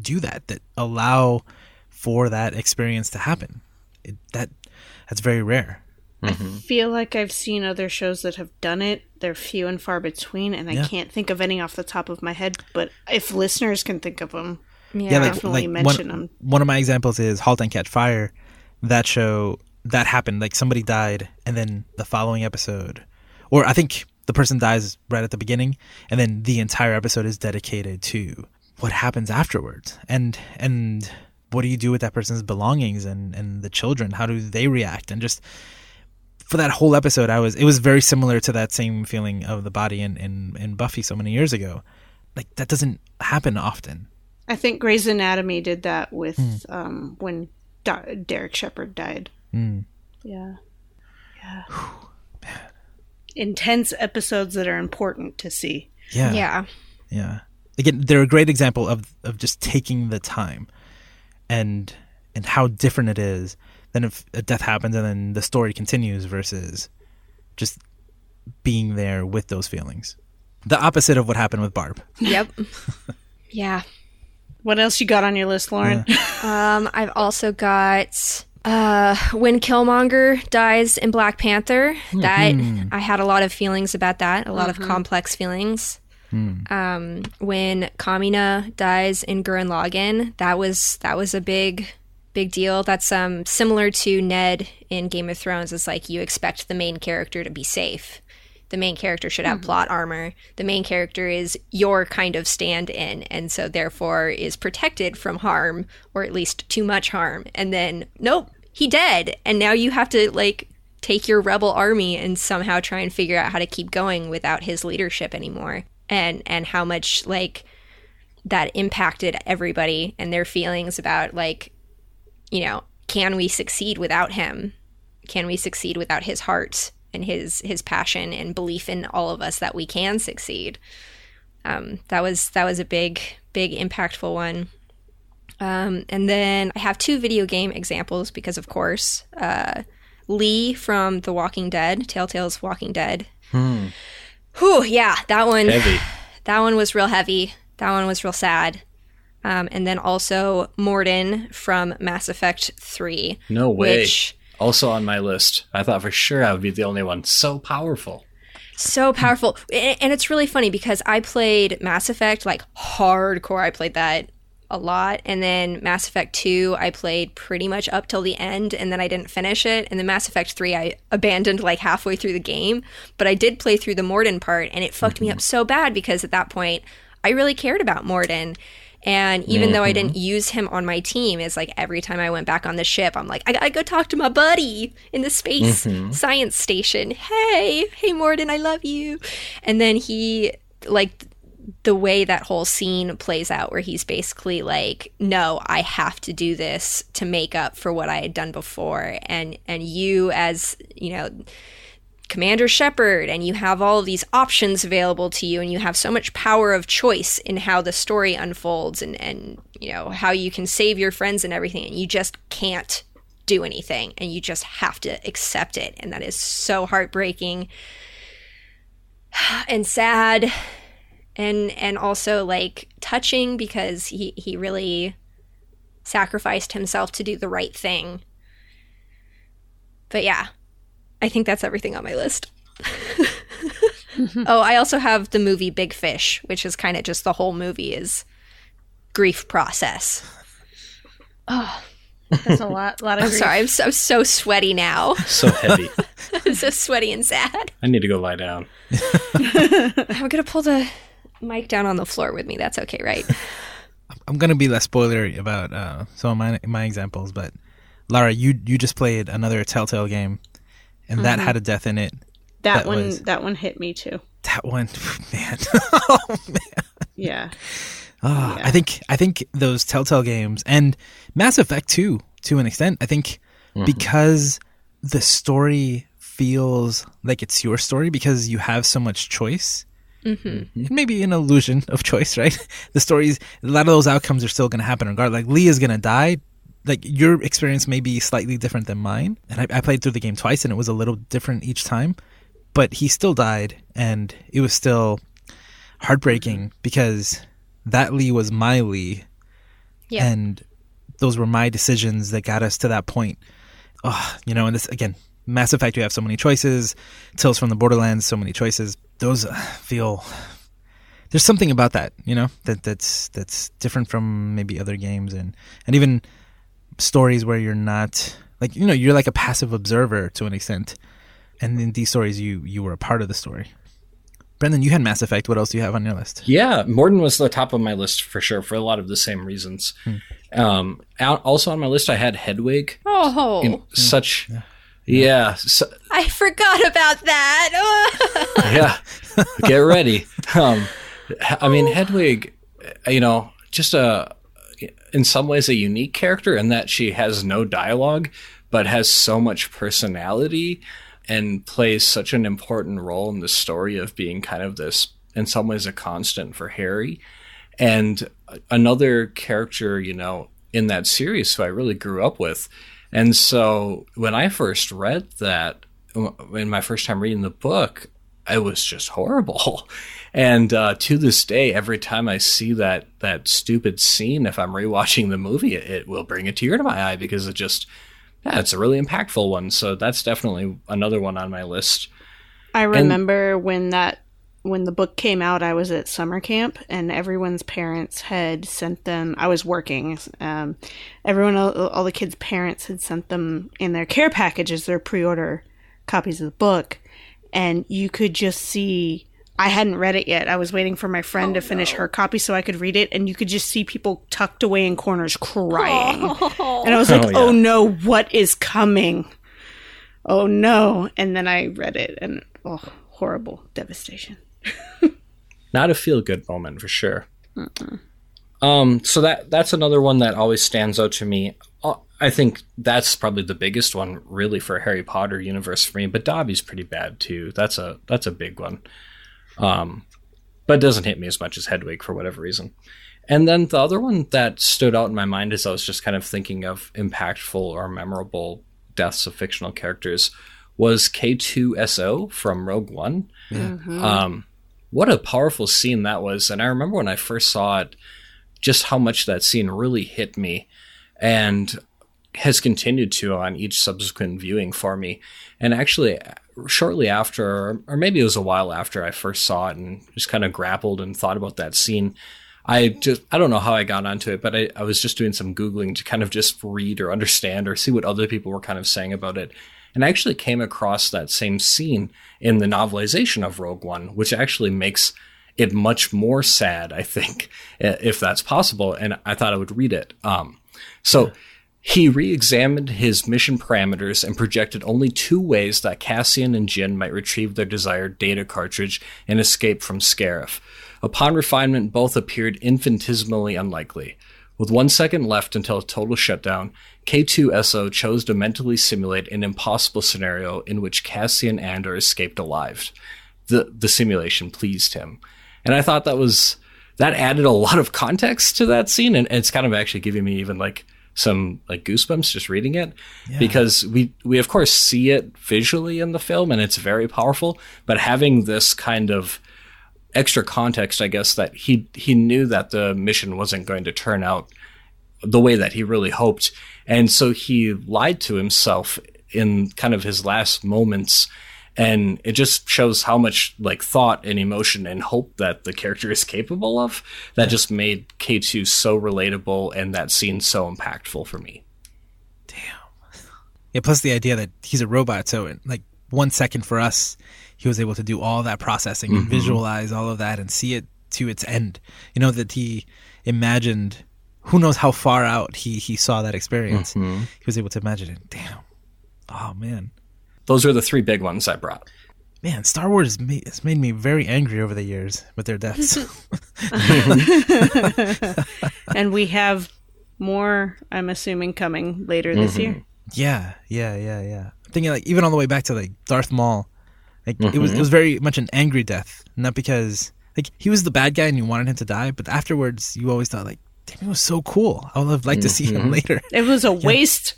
do that that allow for that experience to happen. It, that that's very rare. Mm-hmm. I feel like I've seen other shows that have done it. They're few and far between, and I Yeah. can't think of any off the top of my head. But if listeners can think of them, yeah, like, Definitely like mention them. one of my examples is Halt and Catch Fire. That show that happened, like somebody died, and then the following episode, or I think the person dies right at the beginning, and then the entire episode is dedicated to what happens afterwards, and and what do you do with that person's belongings and and the children? How do they react? And just for that whole episode, I was it was very similar to that same feeling of the body in in, in Buffy so many years ago. Like that doesn't happen often. I think Grey's Anatomy did that with um, when Derek Shepherd died. Mm. Yeah, yeah. Intense episodes that are important to see. Yeah. yeah Yeah. Again, they're a great example of of just taking the time and and how different it is than if a death happens and then the story continues versus just being there with those feelings. The opposite of what happened with Barb. yep yeah What else you got on your list, Lauren? Um, I've also got uh, when Killmonger dies in Black Panther. That I had a lot of feelings about that, a lot of complex feelings. Um, when Kamina dies in Gurren Lagann, that was that was a big big deal. That's um similar to Ned in Game of Thrones. It's like you expect the main character to be safe. The main character should mm-hmm. have plot armor. The main character is your kind of stand in, and so therefore is protected from harm, or at least too much harm. And then, nope, he dead. And now you have to, like, take your rebel army and somehow try and figure out how to keep going without his leadership anymore. And, and how much, like, that impacted everybody and their feelings about, like, you know, can we succeed without him? Can we succeed without his heart and his his passion and belief in all of us that we can succeed? Um, that was that was a big big impactful one. Um, and then I have two video game examples because, of course, uh, Lee from The Walking Dead, Telltale's Walking Dead. Whew, yeah, that one. Heavy. That one was real heavy. That one was real sad. Um, and then also Mordin from Mass Effect 3. No way. Which Also on my list. I thought for sure I would be the only one. So powerful. so powerful. And it's really funny because I played Mass Effect like hardcore. I played that a lot. And then Mass Effect 2, I played pretty much up till the end and then I didn't finish it. And then Mass Effect 3, I abandoned like halfway through the game. But I did play through the Mordin part and it fucked me up mm-hmm. so bad because at that point, I really cared about Mordin. And even though I didn't mm-hmm. use him on my team, it's like every time I went back on the ship, I'm like, I gotta go talk to my buddy in the space mm-hmm. science station. Hey, hey, Mordin, I love you. And then he, like, the way that whole scene plays out, where he's basically like, "No, I have to do this to make up for what I had done before," and and you as you know Commander Shepard, and you have all of these options available to you, and you have so much power of choice in how the story unfolds, and and you know how you can save your friends and everything, and you just can't do anything, and you just have to accept it, and that is so heartbreaking and sad, and and also like touching because he he really sacrificed himself to do the right thing. But yeah, I think that's everything on my list. oh, I also have the movie Big Fish, which is kind of just the whole movie is grief process. Oh, that's a lot. lot of I'm grief. sorry, I'm so, I'm so sweaty now. So heavy. I'm so sweaty and sad. I need to go lie down. I'm gonna pull the mic down on the floor with me. That's okay, right? I'm gonna be less spoilery about uh, some of my my examples, but Lara, you you just played another Telltale game, and that had a death in it. that, that one. was- That one hit me too. That one, man. oh man. Yeah. Ah, I think I think those Telltale games and Mass Effect too, to an extent. I think because the story feels like it's your story because you have so much choice. Mm-hmm. Maybe an illusion of choice, right? The stories, a lot of those outcomes are still going to happen regardless. Like Lee is going to die. Like your experience may be slightly different than mine, and I, I played through the game twice, and it was a little different each time. But he still died, and it was still heartbreaking because that Lee was my Lee, Yeah. and those were my decisions that got us to that point. Oh, you know, and this again, Mass Effect. You have so many choices. Tales from the Borderlands, so many choices. Those uh, feel. There's something about that, you know, that that's that's different from maybe other games and and even stories where you're not like you know you're like a passive observer to an extent, and in these stories you you were a part of the story. Brandon, you had Mass Effect. What else do you have on your list? Yeah, Mordin was the top of my list for sure for a lot of the same reasons. Um, out, also on my list, I had Hedwig. oh, In such, yeah, so, I forgot about that. yeah. Get ready. Um, I mean, Hedwig, you know, just a in some ways a unique character in that she has no dialogue, but has so much personality and plays such an important role in the story of being kind of this, in some ways, a constant for Harry. And another character, you know, in that series who I really grew up with. And so when I first read that, in my first time reading the book, it was just horrible. And uh, to this day, every time I see that that stupid scene, if I'm rewatching the movie, it, it will bring a tear to my eye because it just, yeah, it's a really impactful one. So that's definitely another one on my list. I remember when that when the book came out, I was at summer camp, and everyone's parents had sent them. I was working. Um, everyone, all, all the kids' parents had sent them in their care packages their pre-order copies of the book, and you could just see. I hadn't read it yet. I was waiting for my friend to finish her copy so I could read it, and you could just see people tucked away in corners crying. And I was like, Oh, yeah. "Oh no, what is coming?" Oh no! And then I read it, and oh, horrible devastation. not a feel good moment for sure. Um, so that that's another one that always stands out to me. I think that's probably the biggest one, really, for Harry Potter universe for me. But Dobby's pretty bad too. That's a that's a big one. Um, but it doesn't hit me as much as Hedwig for whatever reason. And then the other one that stood out in my mind as I was just kind of thinking of impactful or memorable deaths of fictional characters was K2SO from Rogue One. Um, what a powerful scene that was. And I remember when I first saw it, just how much that scene really hit me and has continued to on each subsequent viewing for me. And actually, shortly after, or maybe it was a while after I first saw it and just kind of grappled and thought about that scene, I just, I don't know how I got onto it, but I, I was just doing some Googling to kind of just read or understand or see what other people were kind of saying about it. And I actually came across that same scene in the novelization of Rogue One, which actually makes it much more sad, I think, if that's possible. And I thought I would read it. Um, so he re-examined his mission parameters and projected only two ways that Cassian and Jyn might retrieve their desired data cartridge and escape from Scarif. Upon refinement, both appeared infinitesimally unlikely. With one second left until a total shutdown, K2SO chose to mentally simulate an impossible scenario in which Cassian Andor escaped alive. The, the simulation pleased him. And I thought that was, that added a lot of context to that scene. And it's kind of actually giving me even like some like goosebumps just reading it. Because we, we of course see it visually in the film and it's very powerful, but having this kind of, extra context, I guess, that he he knew that the mission wasn't going to turn out the way that he really hoped, and so he lied to himself in kind of his last moments and it just shows how much like thought and emotion and hope that the character is capable of that just made K2SO relatable and that scene so impactful for me Damn. Yeah, plus the idea that he's a robot, so in like one second for us, he was able to do all that processing and mm-hmm. visualize all of that and see it to its end. You know that he imagined. Who knows how far out he he saw that experience? Mm-hmm. He was able to imagine it. Damn. Oh man, those are the three big ones i brought man, Star Wars has made, me very angry over the years with their deaths. and we have more, I'm assuming, coming later this mm-hmm. year. Yeah, yeah, yeah, yeah. I'm thinking like even all the way back to like Darth Maul, like it was it mm-hmm. was very much an angry death, not because like he was the bad guy and you wanted him to die, but afterwards you always thought like, damn, he was so cool. I would have liked to mm-hmm. see him later. It was a waste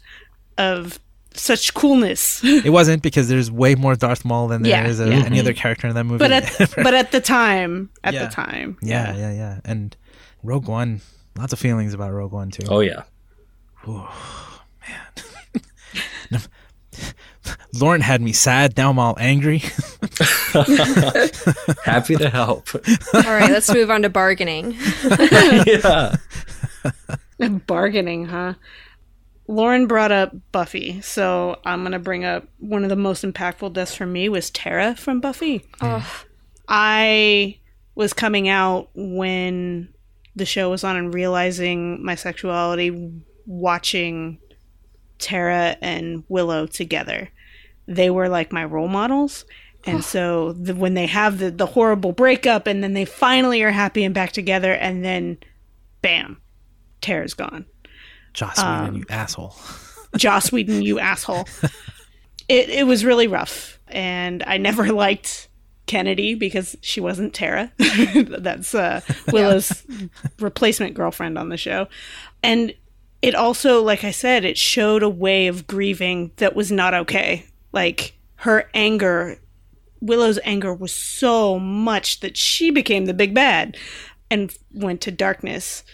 of such coolness. It wasn't because there's way more Darth Maul than there is Yeah, of yeah. any other character in that movie. but at but at the time, at Yeah. the time, yeah, yeah, yeah, and Rogue One, lots of feelings about Rogue One too. oh yeah man. Lauren had me sad. Now I'm all angry. happy to help All right, let's move on to bargaining. yeah bargaining, huh? Lauren brought up Buffy, so I'm gonna bring up one of the most impactful deaths for me was Tara from Buffy. I was coming out when the show was on and realizing my sexuality watching Tara and Willow together. They were like my role models. And so the, when they have the, the horrible breakup and then they finally are happy and back together and then bam, Tara's gone. Joss Whedon, you asshole. Joss Whedon, you asshole. It it was really rough, and I never liked Kennedy because she wasn't Tara. That's uh, Willow's replacement girlfriend on the show, and it also, like I said, it showed a way of grieving that was not okay. Like her anger, Willow's anger was so much that she became the big bad and went to darkness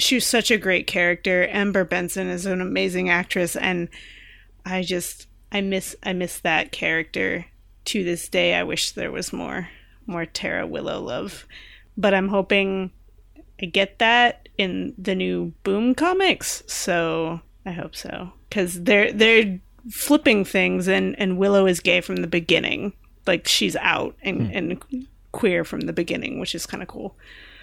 she was such a great character. Amber Benson is an amazing actress, and I just I miss I miss that character to this day. I wish there was more more Tara Willow love, but I'm hoping I get that in the new Boom comics. So I hope so because they're they're flipping things, and and Willow is gay from the beginning, like she's out and hmm. and queer from the beginning, which is kind of cool.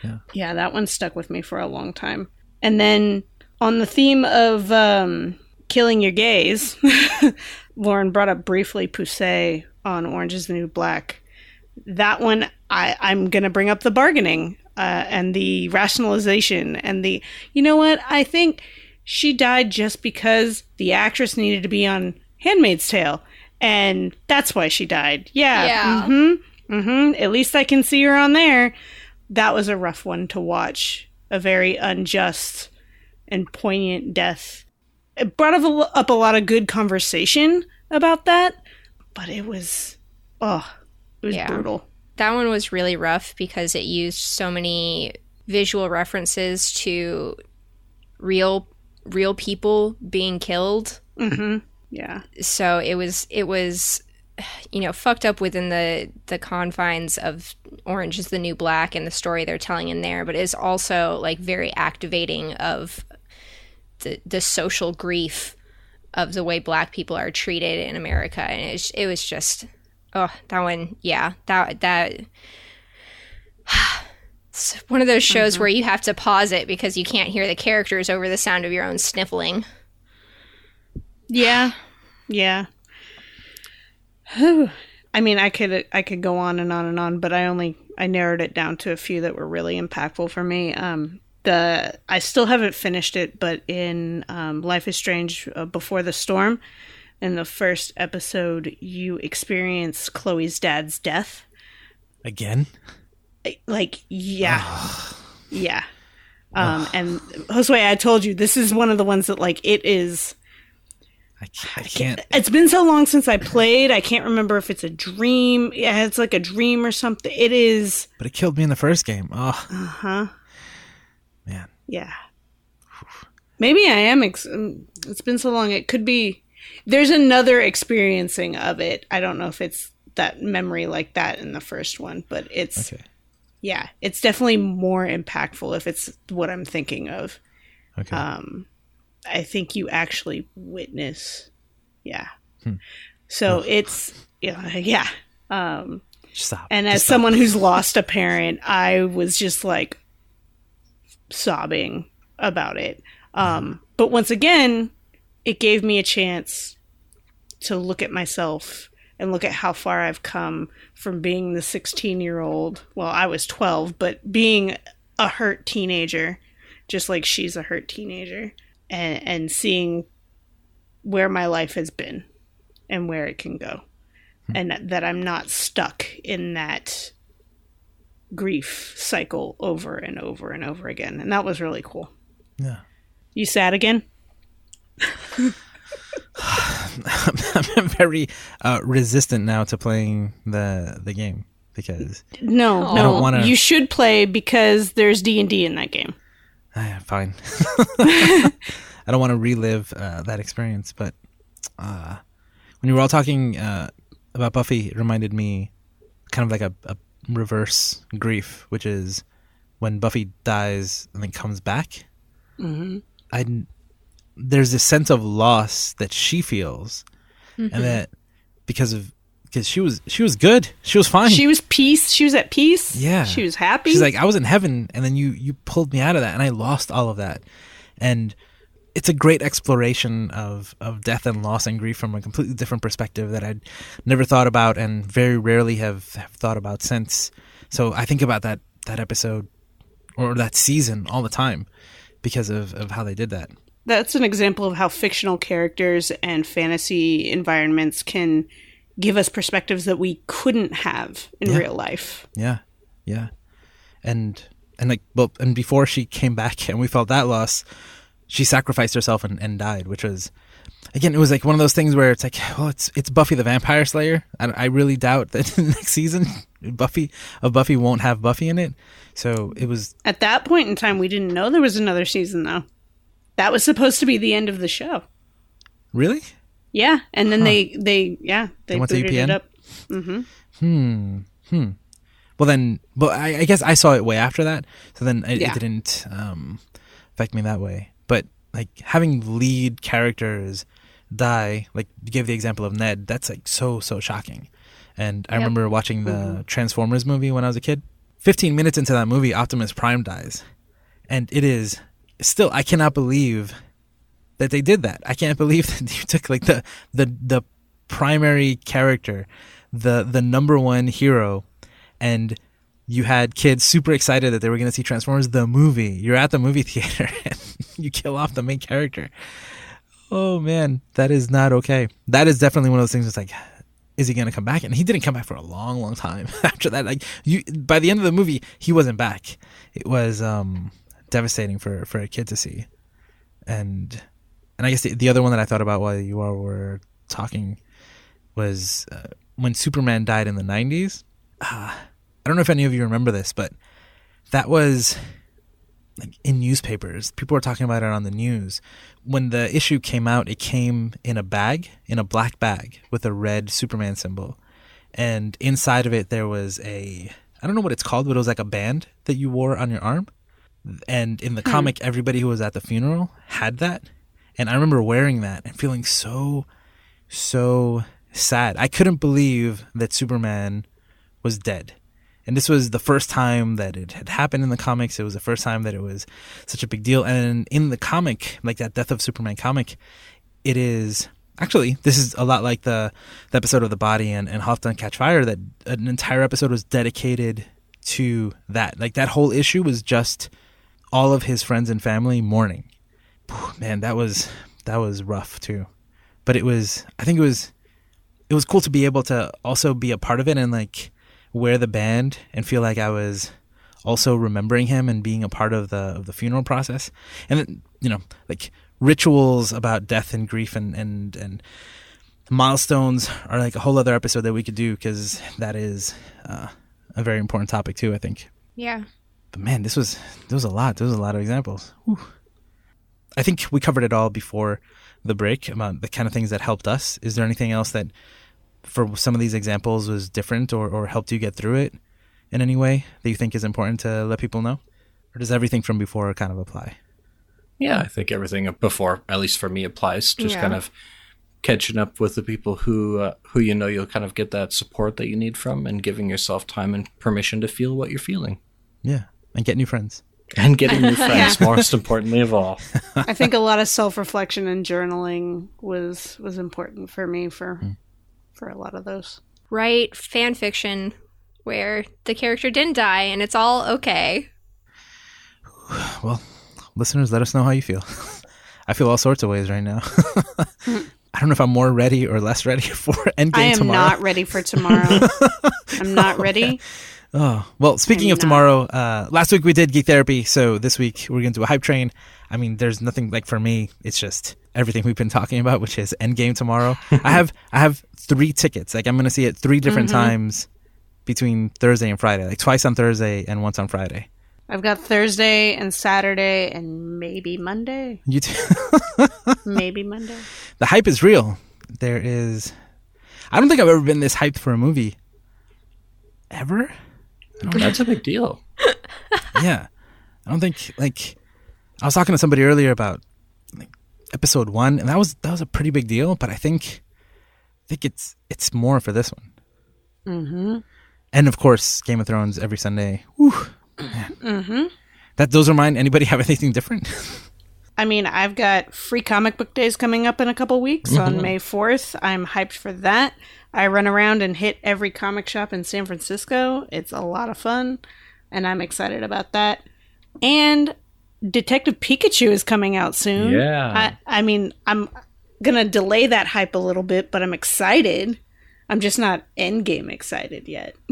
Yeah, Yeah, that one stuck with me for a long time. And then on the theme of um, killing your gays, Lauren brought up briefly Poussey on Orange is the New Black. That one, I, I'm going to bring up the bargaining uh, and the rationalization and the, you know what? I think she died just because the actress needed to be on Handmaid's Tale. And that's why she died. Yeah. Yeah. Mm-hmm. Mm-hmm. At least I can see her on there that was a rough one to watch. A very unjust and poignant death. It brought up a, up a lot of good conversation about that, but it was, oh, it was Yeah. brutal. That one was really rough because it used so many visual references to real real people being killed. Mm-hmm. Yeah. So it was it was you know fucked up within the the confines of Orange is the New Black and the story they're telling in there, but is also like very activating of the the social grief of the way black people are treated in America and it was, it was just oh that one yeah that that it's one of those shows mm-hmm. where you have to pause it because you can't hear the characters over the sound of your own sniffling. Yeah. Yeah. I mean, I could I could go on and on and on, but I only I narrowed it down to a few that were really impactful for me. Um, the I still haven't finished it, but in um, Life is Strange uh, Before the Storm, in the first episode, you experience Chloe's dad's death. Again? Like, yeah, yeah. Um, and Josué, I told you this is one of the ones that like it is. I can't. I can't. It's been so long since I played. I can't remember if it's a dream. Yeah, it's like a dream or something. It is. But it killed me in the first game. Oh, Huh? man. Yeah. Maybe I am. Ex- um, it's been so long. It could be. There's another experiencing of it. I don't know if it's that memory like that in the first one, but it's Okay. yeah, it's definitely more impactful if it's what I'm thinking of. Okay. Um, I think you actually witness, yeah. So it's yeah, yeah. Um, Stop. and as stop. someone who's lost a parent, I was just like sobbing about it. Um, but once again, it gave me a chance to look at myself and look at how far I've come from being the 16 year old. Well, I was 12, but being a hurt teenager, just like she's a hurt teenager, and, and seeing where my life has been and where it can go and that, that I'm not stuck in that grief cycle over and over and over again. And that was really cool. Yeah. You sad again? I'm very uh, resistant now to playing the the game because No, I no. don't wanna- You should play because there's D and D in that game. Ah, fine. I don't want to relive uh, that experience, but uh, when you were all talking uh, about Buffy, it reminded me kind of like a, a reverse grief, which is when Buffy dies and then comes back. Mm-hmm. I there's this sense of loss that she feels, and that because of because she was she was good, she was fine. She was peace. She was at peace. Yeah. She was happy. She's like, I was in heaven, and then you you pulled me out of that, and I lost all of that. And it's a great exploration of of death and loss and grief from a completely different perspective that I'd never thought about, and very rarely have, have thought about since. So I think about that that episode or that season all the time because of of how they did that. That's an example of how fictional characters and fantasy environments can give us perspectives that we couldn't have in Yeah. real life. Yeah, yeah, and and like well, and before she came back and we felt that loss, she sacrificed herself and, and died, which was again it was like one of those things where it's like, well, it's it's Buffy the Vampire Slayer. I, I really doubt that next season Buffy of Buffy won't have Buffy in it. So it was At that point in time, we didn't know there was another season, though. That was supposed to be the end of the show. really Yeah, and then they they yeah they, They went to UPN? it up. hmm hmm hmm. Well then, but I, I guess I saw it way after that, so then it, Yeah. it didn't um, affect me that way. But like having lead characters die, like you gave the example of Ned, that's like so so shocking. And I Yep. remember watching the Transformers movie when I was a kid. Fifteen minutes into that movie, Optimus Prime dies, and it is still I cannot believe that they did that. I can't believe that you took like the the the primary character, the the number one hero, and you had kids super excited that they were going to see Transformers the movie. You're at the movie theater and you kill off the main character. Oh man, that is not okay. That is definitely one of those things. That's like, is he going to come back? And he didn't come back for a long, long time after that. Like you, by the end of the movie, he wasn't back. It was um, devastating for for a kid to see, and and I guess the, the other one that I thought about while you all were talking was uh, when Superman died in the '90s. Uh, I don't know if any of you remember this, but that was like in newspapers. People were talking about it on the news. When the issue came out, it came in a bag, in a black bag with a red Superman symbol. And inside of it, there was a, I don't know what it's called, but it was like a band that you wore on your arm. And in the comic, everybody who was at the funeral had that. And I remember wearing that and feeling so, so sad. I couldn't believe that Superman was dead. And this was the first time that it had happened in the comics. It was the first time that it was such a big deal. And in the comic, like that Death of Superman comic, it is actually this is a lot like the, the episode of the body and, and Done Catch Fire that an entire episode was dedicated to that. Like that whole issue was just all of his friends and family mourning. Man, that was that was rough too. But it was I think it was it was cool to be able to also be a part of it and like wear the band and feel like I was also remembering him and being a part of the of the funeral process. And then, you know, like rituals about death and grief and and and milestones are like a whole other episode that we could do because that is uh, a very important topic too. I think. Yeah. But man, this was there was a lot. There was a lot of examples. Whew. I think we covered it all before the break about the kind of things that helped us. Is there anything else that for some of these examples was different or, or helped you get through it in any way that you think is important to let people know? Or does everything from before kind of apply? Yeah, I think everything before, at least for me, applies. Just Yeah. kind of catching up with the people who uh, who you know you'll kind of get that support that you need from, and giving yourself time and permission to feel what you're feeling, Yeah. And get new friends. And getting new friends. Most importantly of all, I think a lot of self reflection and journaling was was important for me for hmm. for a lot of those. Write fan fiction where the character didn't die and it's all okay. Well, listeners, let us know how you feel. I feel all sorts of ways right now. I don't know if I'm more ready or less ready for Endgame tomorrow. I am tomorrow. not ready for tomorrow. I'm not ready. Oh, well, speaking of tomorrow, uh, last week we did Geek Therapy, so this week we're going to do a hype train. I mean, there's nothing like for me, it's just everything we've been talking about, which is Endgame tomorrow. I have I have three tickets. Like I'm going to see it three different Mm-hmm. times between Thursday and Friday, like twice on Thursday and once on Friday. I've got Thursday and Saturday and maybe Monday. You too. Maybe Monday. the hype is real. There is I don't think I've ever been this hyped for a movie ever. That's a big deal. yeah. I don't think like I was talking to somebody earlier about like episode one, and that was that was a pretty big deal. But I think I think it's it's more for this one. Mm-hmm. And of course, Game of Thrones every Sunday. Whew. Mm-hmm. That those are mine. Anybody have anything different? I mean, I've got free comic book days coming up in a couple weeks on May 4th. I'm hyped for that. I run around and hit every comic shop in San Francisco. It's a lot of fun, and I'm excited about that. And Detective Pikachu is coming out soon. Yeah. I, I mean, I'm going to delay that hype a little bit, but I'm excited. I'm just not endgame excited yet.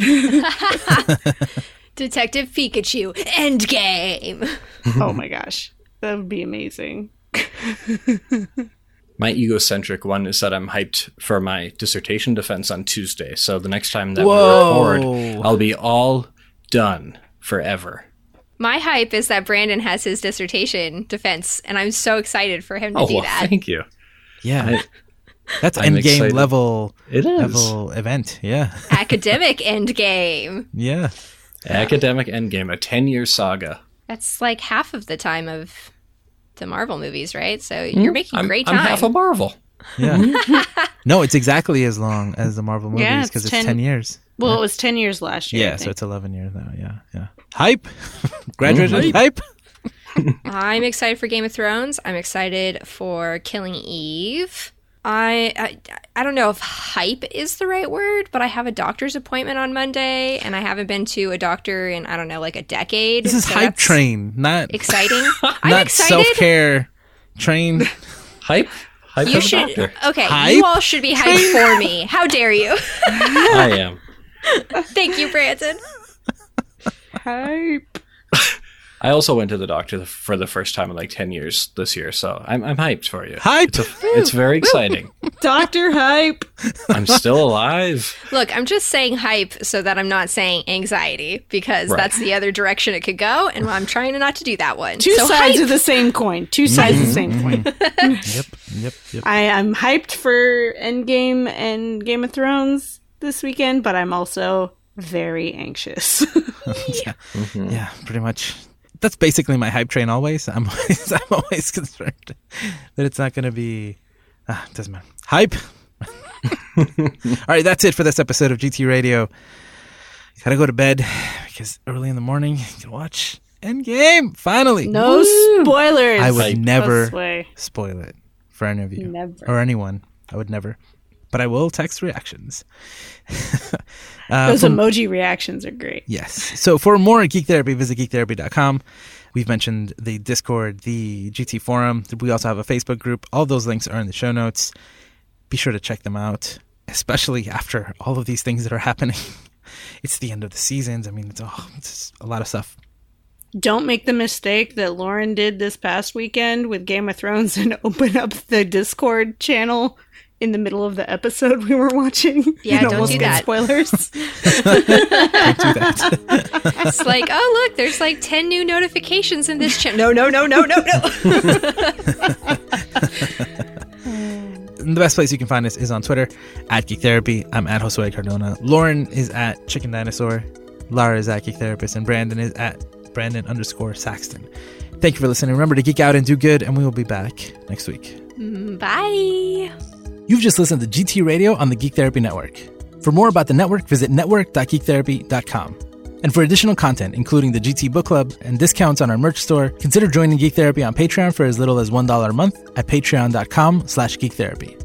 Detective Pikachu Endgame. oh my gosh. That would be amazing. My egocentric one is that I'm hyped for my dissertation defense on Tuesday. So the next time that Whoa. we record, I'll be all done forever. My hype is that Brandon has his dissertation defense, and I'm so excited for him to Oh, do well, that. thank you. yeah, I- that's I'm endgame excited. level It is. level event. Yeah, Academic end game. yeah. Academic end game, a 10 year saga. That's like half of the time of the Marvel movies, right? So hmm? you're making I'm, great I'm half a Marvel. Yeah. no, it's exactly as long as the Marvel movies Yeah, because it's it's 10, 10 years. Well, it was 10 years last year. Yeah, so it's 11 years now. Yeah, yeah. Hype. Graduated hype. I'm excited for Game of Thrones. I'm excited for Killing Eve. I, I I don't know if hype is the right word, but I have a doctor's appointment on Monday, and I haven't been to a doctor in I don't know like a decade. This is so hype train, not Exciting. I'm not excited. self care train. Hype? Hype You should doctor. okay. Hype? You all should be hype for me. How dare you? I am. Thank you, Brandon. Hype. I also went to the doctor for the first time in like 10 years this year, so I'm, I'm hyped for you. Hype. It's, a, it's very exciting. Doctor Hype. I'm still alive. Look, I'm just saying hype so that I'm not saying anxiety because Right. that's the other direction it could go, and I'm trying not to do that one. Two so sides hype. of the same coin. Two sides of the same mm-hmm. coin. Mm-hmm. yep, yep, yep. I am hyped for Endgame and Game of Thrones this weekend, but I'm also very anxious. yeah, mm-hmm. yeah, pretty much. That's basically my hype train. Always, I'm always, I'm always concerned that it's not going to be. Ah, doesn't matter. Hype. All right, that's it for this episode of GT Radio. Gotta go to bed because early in the morning you can watch Endgame. Finally, no spoilers. I would never This way. spoil it for any of you Never. or anyone. I would never, but I will text reactions. uh, Those from- emoji reactions are great. Yes. So for more Geek Therapy, visit geektherapy.com. We've mentioned the Discord, the GT Forum. We also have a Facebook group. All those links are in the show notes. Be sure to check them out, especially after all of these things that are happening. It's the end of the seasons. I mean, it's, oh, it's a lot of stuff. Don't make the mistake that Lauren did this past weekend with Game of Thrones and open up the Discord channel in the middle of the episode we were watching. Yeah, don't almost do that. Spoilers. Don't do that. It's like, oh look, there's like ten new notifications in this channel. No, no, no, no, no, no. The best place you can find us is on Twitter at Geek Therapy. I'm at Josué Cardona. Lauren is at Chicken Dinosaur. Lara is at Geek Therapist. And Brandon is at Brandon underscore Saxton. Thank you for listening. Remember to geek out and do good, and we will be back next week. Mm, bye. You've just listened to GT Radio on the Geek Therapy Network. For more about the network, visit network.geektherapy.com. And for additional content, including the GT Book Club and discounts on our merch store, consider joining Geek Therapy on Patreon for as little as $1 a month at patreon.com slash geektherapy.